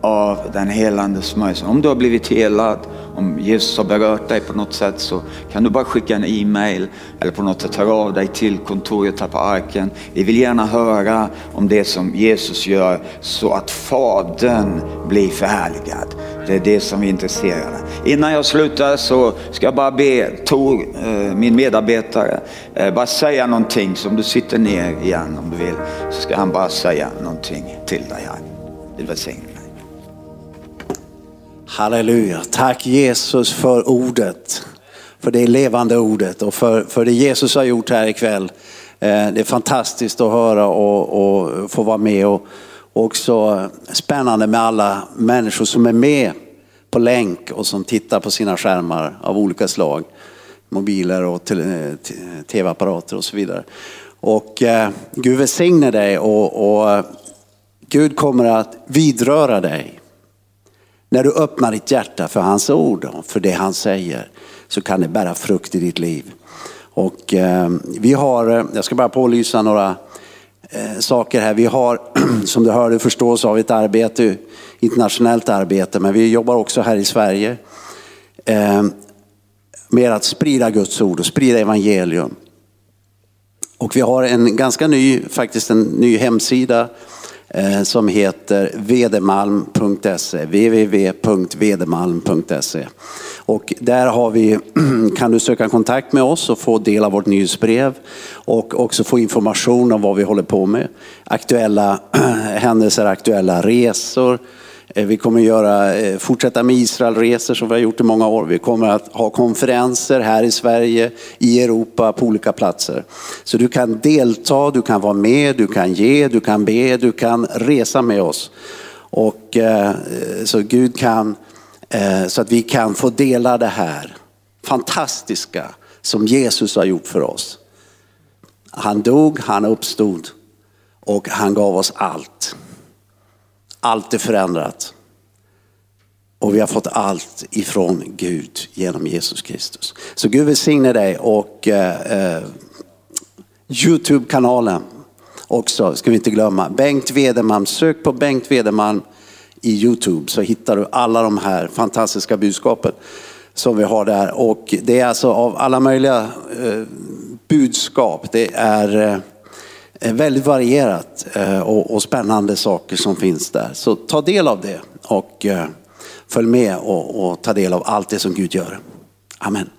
av den helande smörjelsen. Om du har blivit helad, om Jesus har berört dig på något sätt så kan du bara skicka en e-mail eller på något sätt höra av dig till kontoret här på Arken. Vi vill gärna höra om det som Jesus gör så att Fadern blir förhärligad. Det är det som vi är intresserade Innan jag slutar så ska jag bara be Tor, eh, min medarbetare, eh, bara säga någonting. Så om du sitter ner igen om du vill så ska han bara säga någonting till dig här. Till dig. Halleluja. Tack Jesus för ordet. För det levande ordet och för, för det Jesus har gjort här ikväll. Eh, det är fantastiskt att höra och, och få vara med och också spännande med alla människor som är med på länk och som tittar på sina skärmar av olika slag. Mobiler och tv-apparater och så vidare. Och eh, Gud välsigne dig och, och eh, Gud kommer att vidröra dig. När du öppnar ditt hjärta för hans ord, för det han säger, så kan det bära frukt i ditt liv. Och eh, vi har, eh, jag ska bara pålysa några eh, saker här. Vi har, [CLEARS THROAT] som du hörde förstås så har vi ett arbete, internationellt arbete, men vi jobbar också här i Sverige eh, med att sprida Guds ord och sprida evangelium. Och vi har en ganska ny, faktiskt en ny hemsida Eh, som heter vedemalm.se, www.vedemalm.se. Och där har vi, [CLEARS THROAT] kan du söka kontakt med oss och få del av vårt nyhetsbrev och också få information om vad vi håller på med. Aktuella [CLEARS THROAT] händelser, aktuella resor, Eh, vi kommer göra, eh, fortsätta med Israelresor som vi har gjort i många år. Vi kommer att ha konferenser här i Sverige, i Europa, på olika platser. Så du kan delta, du kan vara med, du kan ge, du kan be, du kan resa med oss. Och eh, så Gud kan, så att vi kan få dela det här fantastiska som Jesus har gjort för oss. Han dog, han uppstod och han gav oss allt. Allt är förändrat. Och vi har fått allt ifrån Gud genom Jesus Kristus. Så Gud välsigne dig och eh, eh, Youtube-kanalen också, ska vi inte glömma. Bengt Wedeman, sök på Bengt Wedeman i Youtube så hittar du alla de här fantastiska budskapen som vi har där. Och det är alltså av alla möjliga eh, budskap. Det är Eh, Eh, väldigt varierat eh, och spännande saker som finns där. Så ta del av det och eh, följ med och ta del av allt det som Gud gör. Amen.